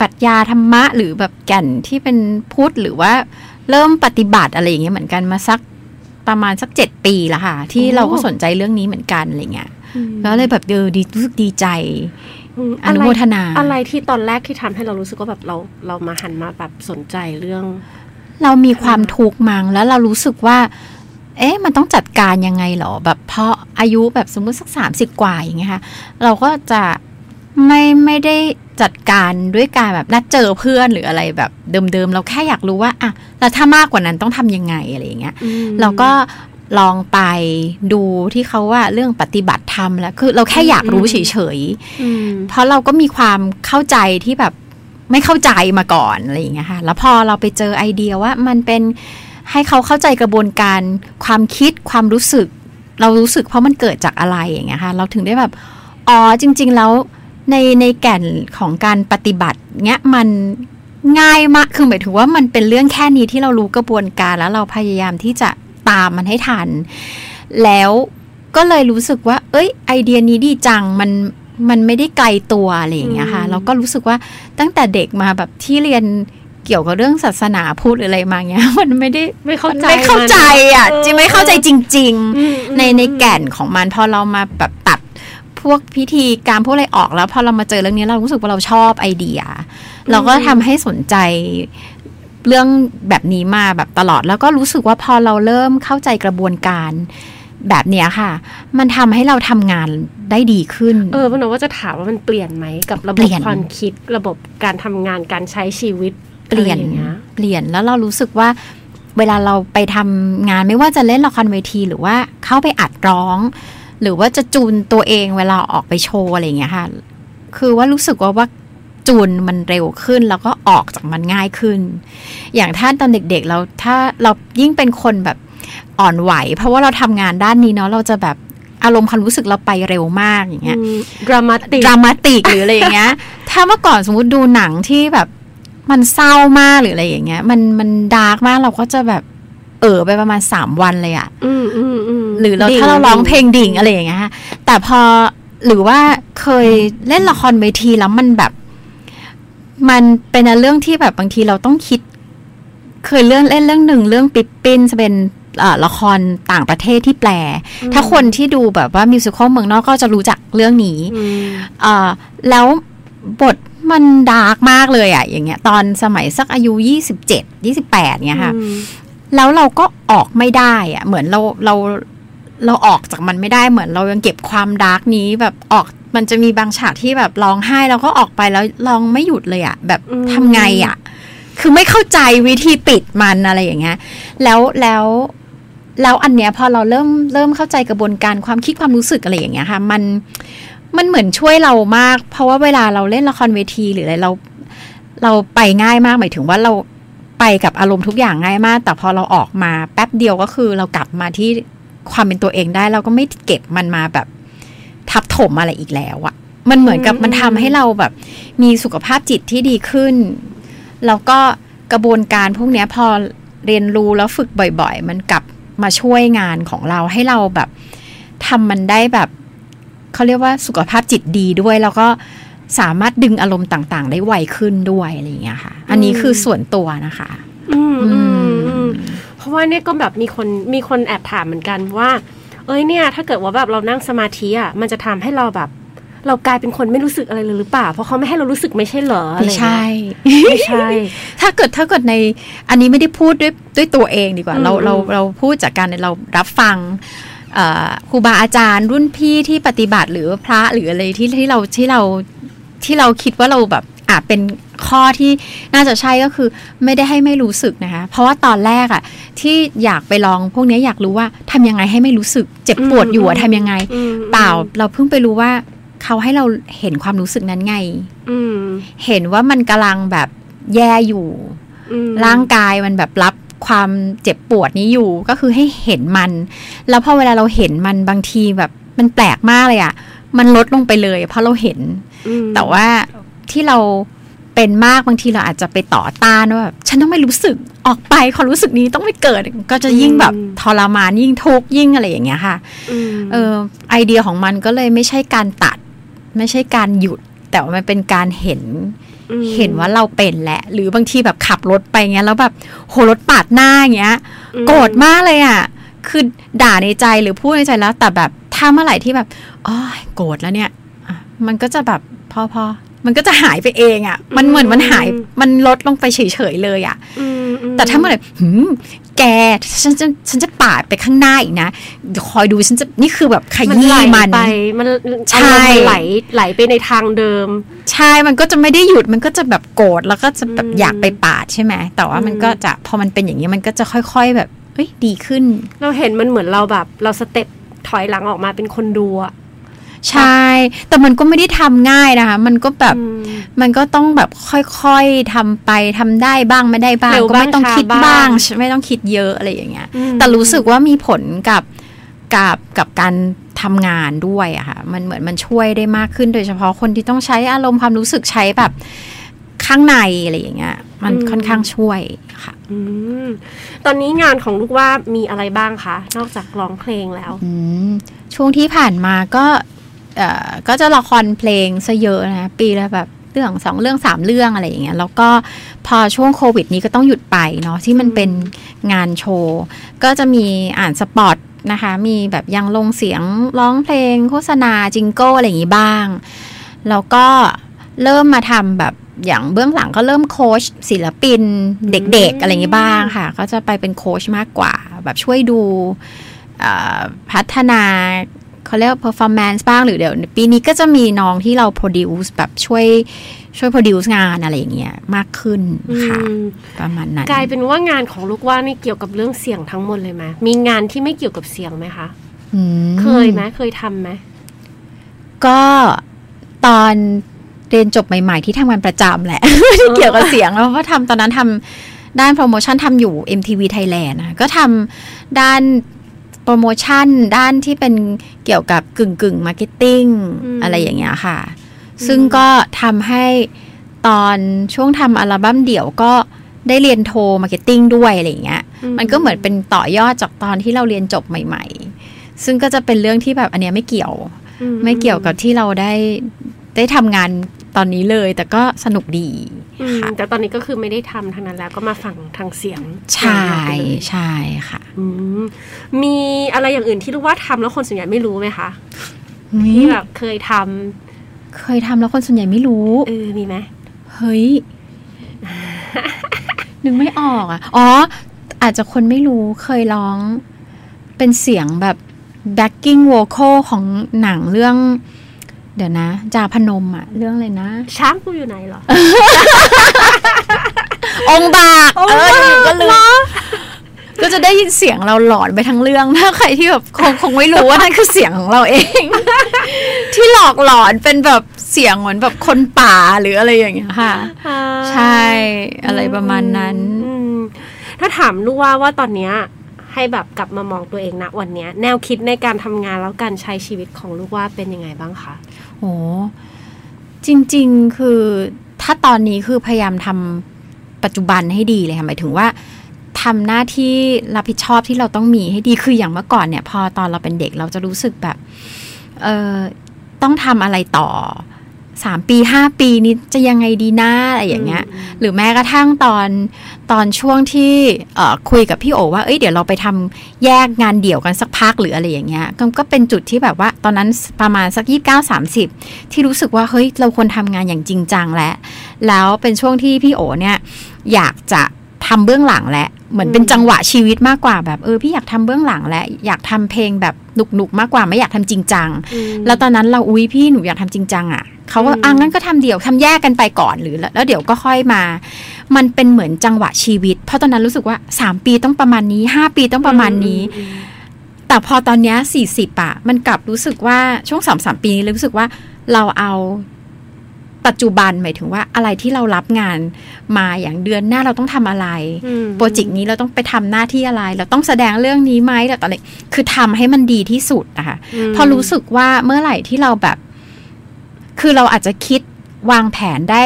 ปรัชญาธรรมะหรือแบบแก่นที่เป็นพุทธหรือว่าเริ่มปฏิบัติอะไรอย่างเงี้ยเหมือนกันมาสักประมาณสักเจ็ดปีแล้วค่ะ ที่โอ้เราก็สนใจเรื่องนี้เหมือนกันอะไรเงี้ยอืมก็เลยแบบเออดีรู้สึกดีใจม อนุโมทนา อะไรที่ตอนแรกที่ทำให้เรารู้สึกว่าแบบเราเรามาหันมาแบบสนใจเรื่อง เรามีความทุกข์มั้งแล้วเรารู้สึกว่า เอ๊ะมันต้องจัดการยังไงเหรอแบบเพราะอายุแบบสมมุติสักสามสิบกว่าอย่างเงี้ยค่ะ เราก็จะไม่ไม่ได้จัดการด้วยการแบบนัดเจอเพื่อนหรืออะไรแบบเดิมๆ เราแค่อยากรู้ว่าอะแล้วถ้ามากกว่านั้นต้องทำยังไงอะไรอย่างเงี้ยเราก็ ลองไปดูที่เขาว่าเรื่องปฏิบัติธรรมแล้วคือเราแค่อยากรู้เฉยๆอืมเพราะเราก็มีความเข้าใจที่แบบไม่เข้าใจมาก่อนอะไรอย่างเงี้ยค่ะ แล้วพอเราไปเจอไอเดียว่ามันเป็นให้เขาเข้าใจกระบวนการความคิดความรู้สึก เรารู้สึกเพราะมันเกิดจากอะไรอย่างเงี้ยค่ะ เราถึงได้แบบอ๋อจริง ๆ แล้วในในแก่นของการปฏิบัติเนี้ยมันง่ายมากคือหมายถึงว่ามันเป็นเรื่องแค่นี้ที่เรารู้กระบวนการแล้วเราพยายามที่จะ ตามมันให้ทัน แล้วก็เลยรู้สึกว่า เอ้ย ไอเดียนี้ดีจังมันมันไม่ได้ไกลตัวอะไรอย่างเงี้ยค่ะอืมแล้วก็รู้สึกว่าตั้งแต่เด็กมาแบบที่เรียนเกี่ยวกับเรื่องศาสนาพูดหรืออะไรมาเงี้ย มันไม่ได้ไม่เข้าใจไม่เข้าใจอะมันจริงไม่เข้าใจจริงอืมๆในในแก่นของมันพอเรามาแบบตัดพวกพิธีการพวกอะไรออกแล้วพอเรามาเจอเรื่องนี้เรารู้สึกว่าเราชอบไอเดีย เราก็ทำให้สนใจ เรื่องแบบนี้มาแบบตลอด แล้วก็รู้สึกว่าพอเราเริ่มเข้าใจกระบวนการแบบเนี้ยค่ะ มันทำให้เราทำงานได้ดีขึ้น เออมันว่าจะถามว่ามันเปลี่ยนไหมกับระบเปลี่บยนความคิดระบบการทำงานการใช้ชีวิตเปลี่ยนอะไรางเงี้ยเปลี่ยนแล้วเรารู้สึกว่า เวลาเราไปทำงานไม่ว่าจะเล่นละครเวทีหรือว่าเข้าไปอัดร้อง หรือว่าจะจูนตัวเองเวลาออกไปโชว์อะไรอย่างเงี้ยค่ะ คือว่ารู้สึกว่าว่า จูนมันเร็วขึ้น แล้วก็ออกจากมันง่ายขึ้น อย่างถ้าตอนเด็กๆเราถ้าเรายิ่งเป็นคนแบบอ่อนไหว เพราะว่าเราทำงานด้านนี้เนาะเราจะแบบอารมณ์ความรู้สึกเราไปเร็วมากอย่างเงี้ยดรามาติกดรามาติกหรืออะไรอย่างเงี้ย ถ้าเมื่อก่อนสมมติดูหนังที่แบบมันเศร้ามากหรืออะไรอย่างเงี้ย มันมันดาร์กมากเราก็จะแบบเออไปประมาณสามวันเลยอะอืมอืมอืมหรือเราดิ่ถ้าเราร้องเพลงดิ่งอะไรอย่างเงี้ยค่ะแต่พอหรือว่าเคยเล่นละครเวทีแล้วมันแบบ มันเป็นเรื่องที่แบบบางทีเราต้องคิด เคยเรื่องเล่นเรื่องหนึ่งเรื่องปิปปินจะเป็นเอ่อละครต่างประเทศที่แปล ถ้าคนที่ดูแบบว่ามิวสิควลเมืองนอกก็จะรู้จักเรื่องนี้อืมเอ่อแล้วบทมัน dark มากเลยอะอย่างเงี้ย ตอนสมัยสักอายุยี่สิบเจ็ดยี่สิบแปดเงี้ยค่ะอืมแล้วเราก็ออกไม่ได้อะเหมือนเราเราเราออกจากมันไม่ได้เหมือนเรายังเก็บความ dark นี้แบบออก มันจะมีบางฉากที่แบบร้องไห้แล้วก็ออกไปแล้วร้องไม่หยุดเลยอะแบบทำไงอะคือไม่เข้าใจวิธีปิดมันอะไรอย่างเงี้ย แล้วแล้วแล้วอันเนี้ยพอเราเริ่มเริ่มเข้าใจกระบวนการความคิดความรู้สึกอะไรอย่างเงี้ยค่ะ มันมันเหมือนช่วยเรามาก เพราะว่าเวลาเราเล่นละครเวทีหรืออะไรเรา เราไปง่ายมากหมายถึงว่าเราไปกับอารมณ์ทุกอย่างง่ายมาก แต่พอเราออกมาแป๊บเดียวก็คือเรากลับมาที่ความเป็นตัวเองได้ เราก็ไม่เก็บมันมาแบบ ทับถมอะไรอีกแล้วอะมันเหมือนกับอืมมันทำให้เราแบบ มีสุขภาพจิตที่ดีขึ้น แล้วก็กระบวนการพวกเนี้ยพอเรียนรู้แล้วฝึกบ่อยๆ มันกลับมาช่วยงานของเราให้เราแบบทำมันได้แบบเขาเรียกว่าสุขภาพจิตดีด้วย แล้วก็สามารถดึงอารมณ์ต่างๆ ได้ไวขึ้นด้วยอะไรอย่างเงี้ยค่ะ อันนี้คือส่วนตัวนะคะ อืมอืมอืมเพราะว่าเนี่ยก็แบบมีคนมีคนแอบถามเหมือนกันว่า เอ้ยเนี่ย ถ้าเกิดว่าแบบเรานั่งสมาธิอะมันจะทำให้เราแบบ เรากลายเป็นคนไม่รู้สึกอะไรเลยหรือเปล่า เพราะเขาไม่ให้เรารู้สึกไม่ใช่เหรออะไม่รใช่เงี้ยไม่ใช่ ถ้าเกิดถ้าเกิดในอันนี้ไม่ได้พูดด้วยด้วยตัวเองดีกว่าอืมเราเราอืมเราพูดจากการเรารับฟังเอ่อครูบาอาจารย์รุ่นพี่ที่ปฏิบัติหรือพระหรืออะไรที่ที่เราที่เราที่เราคิดว่าเราแบบ อาจเป็นข้อที่น่าจะใช่ก็คือไม่ได้ให้ไม่รู้สึกนะคะ เพราะว่าตอนแรกอะที่อยากไปลองพวกเนี้ยอยากรู้ว่าทำยังไงให้ไม่รู้สึก เจ็บปวดอยู่อะทำยังไงอืมเปล่าเราเพิ่งไปรู้ว่าเขาให้เราเห็นความรู้สึกนั้นไงอืมเห็นว่ามันกำลังแบบแย่อยู่อืมร่างกายมันแบบรับความเจ็บปวดนี้อยู่ก็คือให้เห็นมัน แล้วพอเวลาเราเห็นมันบางทีแบบมันแปลกมากเลยอะ่ะมันลดลงไปเลยเพราะเราเห็นอืมแต่ว่า ที่เราเป็นมากบางทีเราอาจจะไปต่อต้านว่าแบบฉันต้องไม่รู้สึกออกไปความรู้สึกนี้ต้องไม่เกิด ก็จะยิ่งแบบทรมานยิ่งทุกข์ยิ่งอะไรอย่างเงี้ยค่ะมเออไอเดียของมันก็เลยไม่ใช่การตัด ไม่ใช่การหยุด แต่ว่ามันเป็นการเห็นมเห็นว่าเราเป็นแหละ หรือบางทีแบบขับรถไปเงี้ยแล้วแบบโหรถปาดหน้าอย่างเงี้ยอืมโกรธมากเลยอะคือด่าในใจหรือพูดในใจแล้ว แต่แบบถ้าเมื่อไหร่ที่แบบอ๋อโกรธแล้วเนี่ยอะมันก็จะแบบพอพอ มันก็จะหายไปเองอะ มันเหมือนมันหายมันลดลงไปเฉยๆเลยอะอืมอืมแต่ถ้าเมื่อไหร่หืมแกฉันจะฉันจะปาดไปข้างหน้าอีกนะเดี๋ยวคอยดูฉันจะนี่คือแบบขมันยี้ไหลมันไปมันใช่อารมณ์มันไหลไหลไปในทางเดิม ใช่มันก็จะไม่ได้หยุดมันก็จะแบบโกรธแล้วก็จะแบบอืมอยากไปปาดใช่ไหมแต่ว่ามันอืมก็จะพอมันเป็นอย่างนี้มันก็จะค่อย ๆ แบบเอ้ยดีขึ้น เราเห็นมันเหมือนเราแบบ เราสเต็ปถอยหลังออกมาเป็นคนดูอะ ใช่ แต่มันก็ไม่ได้ทำง่ายนะคะ มันก็แบบอืมมันก็ต้องแบบค่อยๆทำไปทำได้บ้างไม่ได้บ้างเร็วก็ไม่ต้องบ้างคิดช้าบ้างบ้างไม่ต้องคิดเยอะอะไรอย่างเงี้ยอืมแต่รู้สึกว่ามีผลกับกับกับการทำงานด้วยอะค่ะ มันเหมือนมันช่วยได้มากขึ้นโดยเฉพาะคนที่ต้องใช้อารมณ์ความรู้สึกใช้แบบข้างในอะไรอย่างเงี้ย มันค่อนข้างช่วยค่ะอืมตอนนี้งานของลูกว่ามีอะไรบ้างคะ นอกจากร้องเพลงแล้วอืมช่วงที่ผ่านมาก็เอ่อ ก็จะละครเพลงซะเยอะนะปีละแบบเรื่องสองเรื่องสามเรื่องอะไรอย่างเงี้ยแล้วก็พอช่วงโควิด นี้ก็ต้องหยุดไปเนาะที่มันเป็นงานโชว์ ก็จะมีอ่านสปอตนะคะ มีแบบยังลงเสียงร้องเพลง โฆษณาจิงโก้อะไรอย่างงี้บ้าง แล้วก็เริ่มมาทำแบบอย่างเบื้องหลังก็เริ่มโค้ชศิลปินเด็กๆ อะไรอย่างงี้บ้างค่ะ ก็จะไปเป็นโค้ชมากกว่า แบบช่วยดูพัฒนา เขาเรียกว่า performance บ้างหรือเดี๋ยว ปีนี้ก็จะมีน้องที่เรา produce แบบช่วยช่วย produce งานอะไรอย่างเงี้ยมากขึ้นค่ะอืมประมาณนั้นกลายเป็นว่างานของลูกว่านี่เกี่ยวกับเรื่องเสียงทั้งหมดเลยไหมมีงานที่ไม่เกี่ยวกับเสียงไหมคะอืมเคยไหมเคยทำไหมก็ตอนเรียนจบใหม่ ๆ ที่ทำงานประจำแหละไม่ได้เกี่ยวกับเสียงแล้วเพราะทำตอนนั้นทำด้านโปรโมชั่นทำอยู่ MTV Thailand นะก็ทำด้าน โปรโมชั่นด้านที่เป็นเกี่ยวกับกึ่งกึ่ง marketingอะไรอย่างเงี้ยค่ะ ซึ่งก็ทำให้ตอนช่วงทำอัลบั้มเดี่ยวก็ได้เรียนโท marketing ด้วยอะไรอย่างเงี้ย มันก็เหมือนเป็นต่อยอดจากตอนที่เราเรียนจบใหม่ ๆ ซึ่งก็จะเป็นเรื่องที่แบบอันเนี้ยไม่เกี่ยวอืไม่เกี่ยวกับที่เราได้ได้ทำงาน ตอนนี้เลย แต่ก็สนุกดีอืมค่ะแต่ตอนนี้ก็คือไม่ได้ทำทางนั้นแล้วก็มาฝั่งทางเสียง ใช่ไปเลยใช่ค่ะอืมมีอะไรอย่างอื่นที่ลูกว่าทำแล้วคนส่วนใหญ่ไม่รู้ไหมคะที่แบบเคยทำเคยทำแล้วคนส่วนใหญ่ไม่รู้เออมีไหมเฮ้ยนึกไม่ออกอะ อ๋อ อาจจะคนไม่รู้เคยร้องเป็นเสียงแบบ backing vocal ของหนังเรื่อง เดี๋ยวนะจาพนมอะเรื่องเลยนะ ช้างกูอยู่ไหนเหรอ องค์บากองค์เออบากอยู่ก็ลืเหรมอก็จะได้ยินเสียงเราหลอนไปทั้งเรื่องถ้าใครที่แบบคงคงไม่รู้ว่านั่นคือเสียงของเราเอง ที่หลอกหลอนเป็นแบบเสียงเหมือนแบบคนป่าหรืออะไรอย่างเงี้ยค่ะ ใช่อะไรประมาณนั้นอืมถ้าถามลูกว่าว่าตอนเนี้ยให้แบบกลับมามองตัวเองนะวันเนี้ย แนวคิดในการทำงานแล้วการใช้ชีวิตของลูกว่าเป็นยังไงบ้างคะโอ้ จริง ๆ คือถ้าตอนนี้คือพยายามทำปัจจุบันให้ดีเลยค่ะหมายถึงว่าทำหน้าที่รับผิดชอบที่เราต้องมีให้ดีคืออย่างเมื่อก่อนเนี่ย พอตอนเราเป็นเด็กเราจะรู้สึกแบบเออต้องทำอะไรต่อสามปีห้าปีนี้จะยังไงดีนะอะไรอย่างเงี้ย หรือแม้กระทั่งตอน ตอนช่วงที่คุยกับพี่โอว่าเอ้ยเดี๋ยวเราไปทำแยกงานเดี่ยวกันสักพักหรืออะไรอย่างเงี้ยก็ก็เป็นจุดที่แบบว่าตอนนั้นประมาณสักยี่สิบเก้าสามสิบที่รู้สึกว่าเฮ้ยเราควรทำงานอย่างจริงจังแล้วแล้วเป็นช่วงที่พี่โอเนี่ยอยากจะ ทำเบื้องหลังและเหมือนเป็นจังหวะชีวิตมากกว่าแบบเออพี่อยากทำเบื้องหลังและอยากทำเพลงแบบหนุกๆมากกว่าไม่อยากทำจริงจัง แล้วตอนนั้นเราอุ้ยพี่หนูอยากทำจริงจังอะเขาก็อืมอะงั้นก็ทำเดี่ยวทำแยกกันไปก่อนหรือแล้วแล้วเดี๋ยวก็ค่อยมา มันเป็นเหมือนจังหวะชีวิต เพราะตอนนั้นรู้สึกว่า 3 ปีต้องประมาณนี้ 5 ปีต้องประมาณนี้ แต่พอตอนเนี้สี่สิบอะมันกลับรู้สึกว่าช่วงสองสามปีนี้เลยรู้สึกว่าเราเอา ปัจจุบันหมายถึงว่าอะไรที่เรารับงานมาอย่างเดือนหน้าเราต้องทำอะไรอืมโปรเจกต์นี้เราต้องไปทำหน้าที่อะไร เราต้องแสดงเรื่องนี้ไหมแต่ตอนนี้คือทำให้มันดีที่สุดนะคะอืมพอรู้สึกว่าเมื่อไหร่ที่เราแบบ คือเราอาจจะคิดวางแผนได้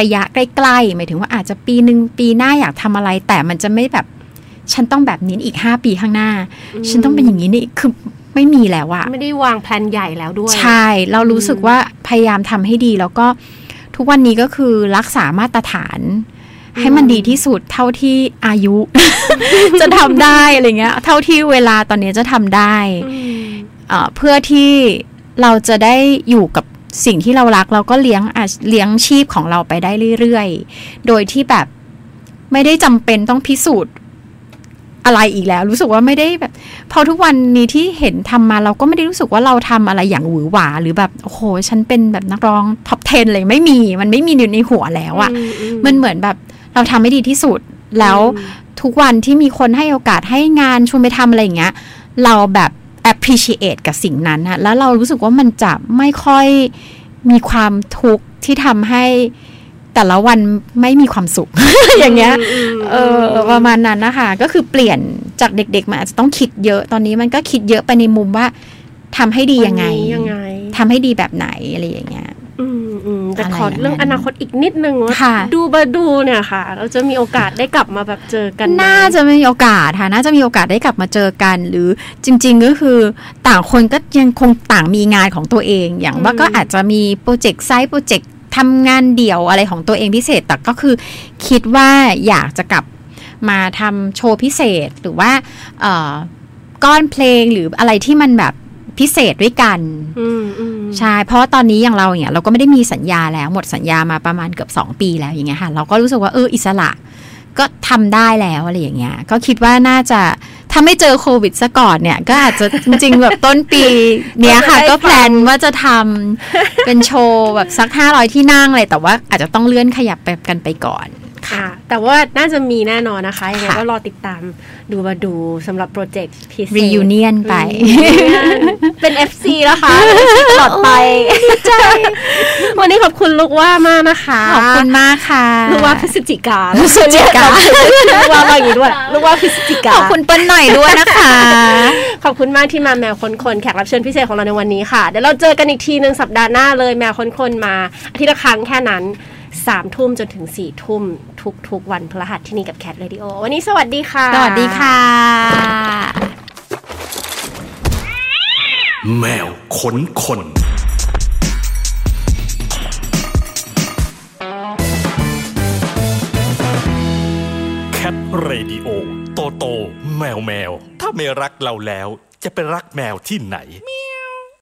ระยะใกล้ๆหมายถึงว่าอาจจะปีหนึ่งปีหน้าอยากทำอะไร แต่มันจะไม่แบบ ฉันต้องแบบนี้อีกห้าปีข้างหน้า ฉันต้องเป็นอย่างนี้นี่คือ ไม่มีแล้วอะไม่ได้วางแผนใหญ่แล้วด้วย ใช่ เรารู้สึกว่าพยายามทำให้ดีแล้วก็ทุกวันนี้ก็คือรักษามาตรฐาน ให้มันดีที่สุดเท่าที่อายุ จะทำได้อะไรเงี้ย เท่าที่เวลาตอนนี้จะทำได้อืมเอ่อเพื่อที่เราจะได้อยู่กับสิ่งที่เรารักเราก็เลี้ยงอาเลี้ยงชีพของเราไปได้เรื่อยๆ โดยที่แบบไม่ได้จำเป็นต้องพิสูจน์ อะไรอีกแล้ว รู้สึกว่าไม่ได้แบบ พอทุกวันนี้ที่เห็นทำมาเราก็ไม่ได้รู้สึกว่าเราทำอะไรอย่างหวือหวา หรือแบบโอ้โหฉันเป็นแบบนักร้องท็อป 10 เลยไม่มีมันไม่มีอยู่ในหัวแล้วอะอือืมันเหมือนแบบเราทำให้ดีที่สุดแล้วอืมทุกวันที่มีคนให้โอกาสให้งานชวนไปทำอะไรอย่างเงี้ย เราแบบ appreciate กับสิ่งนั้นนะแล้วเรารู้สึกว่ามันจะไม่ค่อยมีความทุกข์ที่ทำให้ แต่ละวันไม่มีความสุข อย่างเงี้ยมเออประมาณนั้นนะคะก็คือเปลี่ยนจากเด็ก ๆ มาอาจจะต้องคิดเยอะตอนนี้มันก็คิดเยอะไปในมุมว่าทำให้ดียังไงวันนี้ยังไงทำให้ดีแบบไหนอะไรอย่างเงี้ยอืมอืมแต่อะไรขอเรื่องอย่างนั้นอนาคตอีกนิดนึงว่าค่ะดูบาดูเนี่ยค่ะ เราจะมีโอกาสได้กลับมาแบบเจอกันไหมน่าจะมีโอกาสค่ะน่าจะมีโอกาสได้กลับมาเจอกัน หรือจริง ๆ ก็คือต่างคนก็ยังคงต่างมีงานของตัวเอง อย่างว่าก็อาจจะมีโปรเจกต์ไซต์โปรเจกต์ ทำงานเดี่ยวอะไรของตัวเองพิเศษ แต่ก็คือคิดว่าอยากจะกลับมาทำโชว์พิเศษหรือว่าเอ่อก้อนเพลงหรืออะไรที่มันแบบพิเศษด้วยกันอืมอืมใช่เพราะว่าตอนนี้อย่างเราอย่างเงี้ยเราก็ไม่ได้มีสัญญาแล้วหมดสัญญามาประมาณเกือบ2ปีแล้วอย่างเงี้ยค่ะ เราก็รู้สึกว่าเอออิสระ ก็ทำได้แล้วอะไรอย่างเงี้ย ก็คิดว่าน่าจะถ้าไม่เจอโควิดซะก่อนเนี่ย ก็อาจจะจริงๆแบบต้นปีเนี้ยค่ะ ก็แพลนว่าจะทำเป็นโชว์แบบสักห้าร้อยที่นั่งเลยแต่ว่าอาจจะต้องเลื่อนขยับไปกันไปก่อน ค่ะ แต่ว่าน่าจะมีแน่นอนนะคะยังไงค่ะก็รอติดตามดูมาดูสำหรับโปรเจกต์พิเศษ reunion ไป reunion เป็น FC แล้วค่ะเป็น FC ตลอดไปใช่วันนี้ขอบคุณลูกว่ามากนะคะ ขอบคุณมากค่ะ ลูกว่าพฤศจิกาพฤศจิกาลูกว่าว่าอย่างนี้ด้วย ลูกว่าพฤศจิกาขอบคุณเปิ้ลหน่อยด้วยนะคะ ขอบคุณมากที่มาแมวคนคนแขกรับเชิญพิเศษของเราในวันนี้ค่ะ เดี๋ยวเราเจอกันอีกทีหนึ่งสัปดาห์หน้าเลยแมวคนคนมาอาทิตย์ละครั้งแค่นั้น สามทุ่มจนถึงสี่ทุ่มทุกทุกๆ วันพฤหัสที่นี่กับแคทเรดิโอวันนี้สวัสดีค่ะ สวัสดีค่ะ แมวขนคนCat Radio โตโต แมวแมว ถ้าไม่รักเราแล้ว จะไปรักแมวที่ไหน Meow.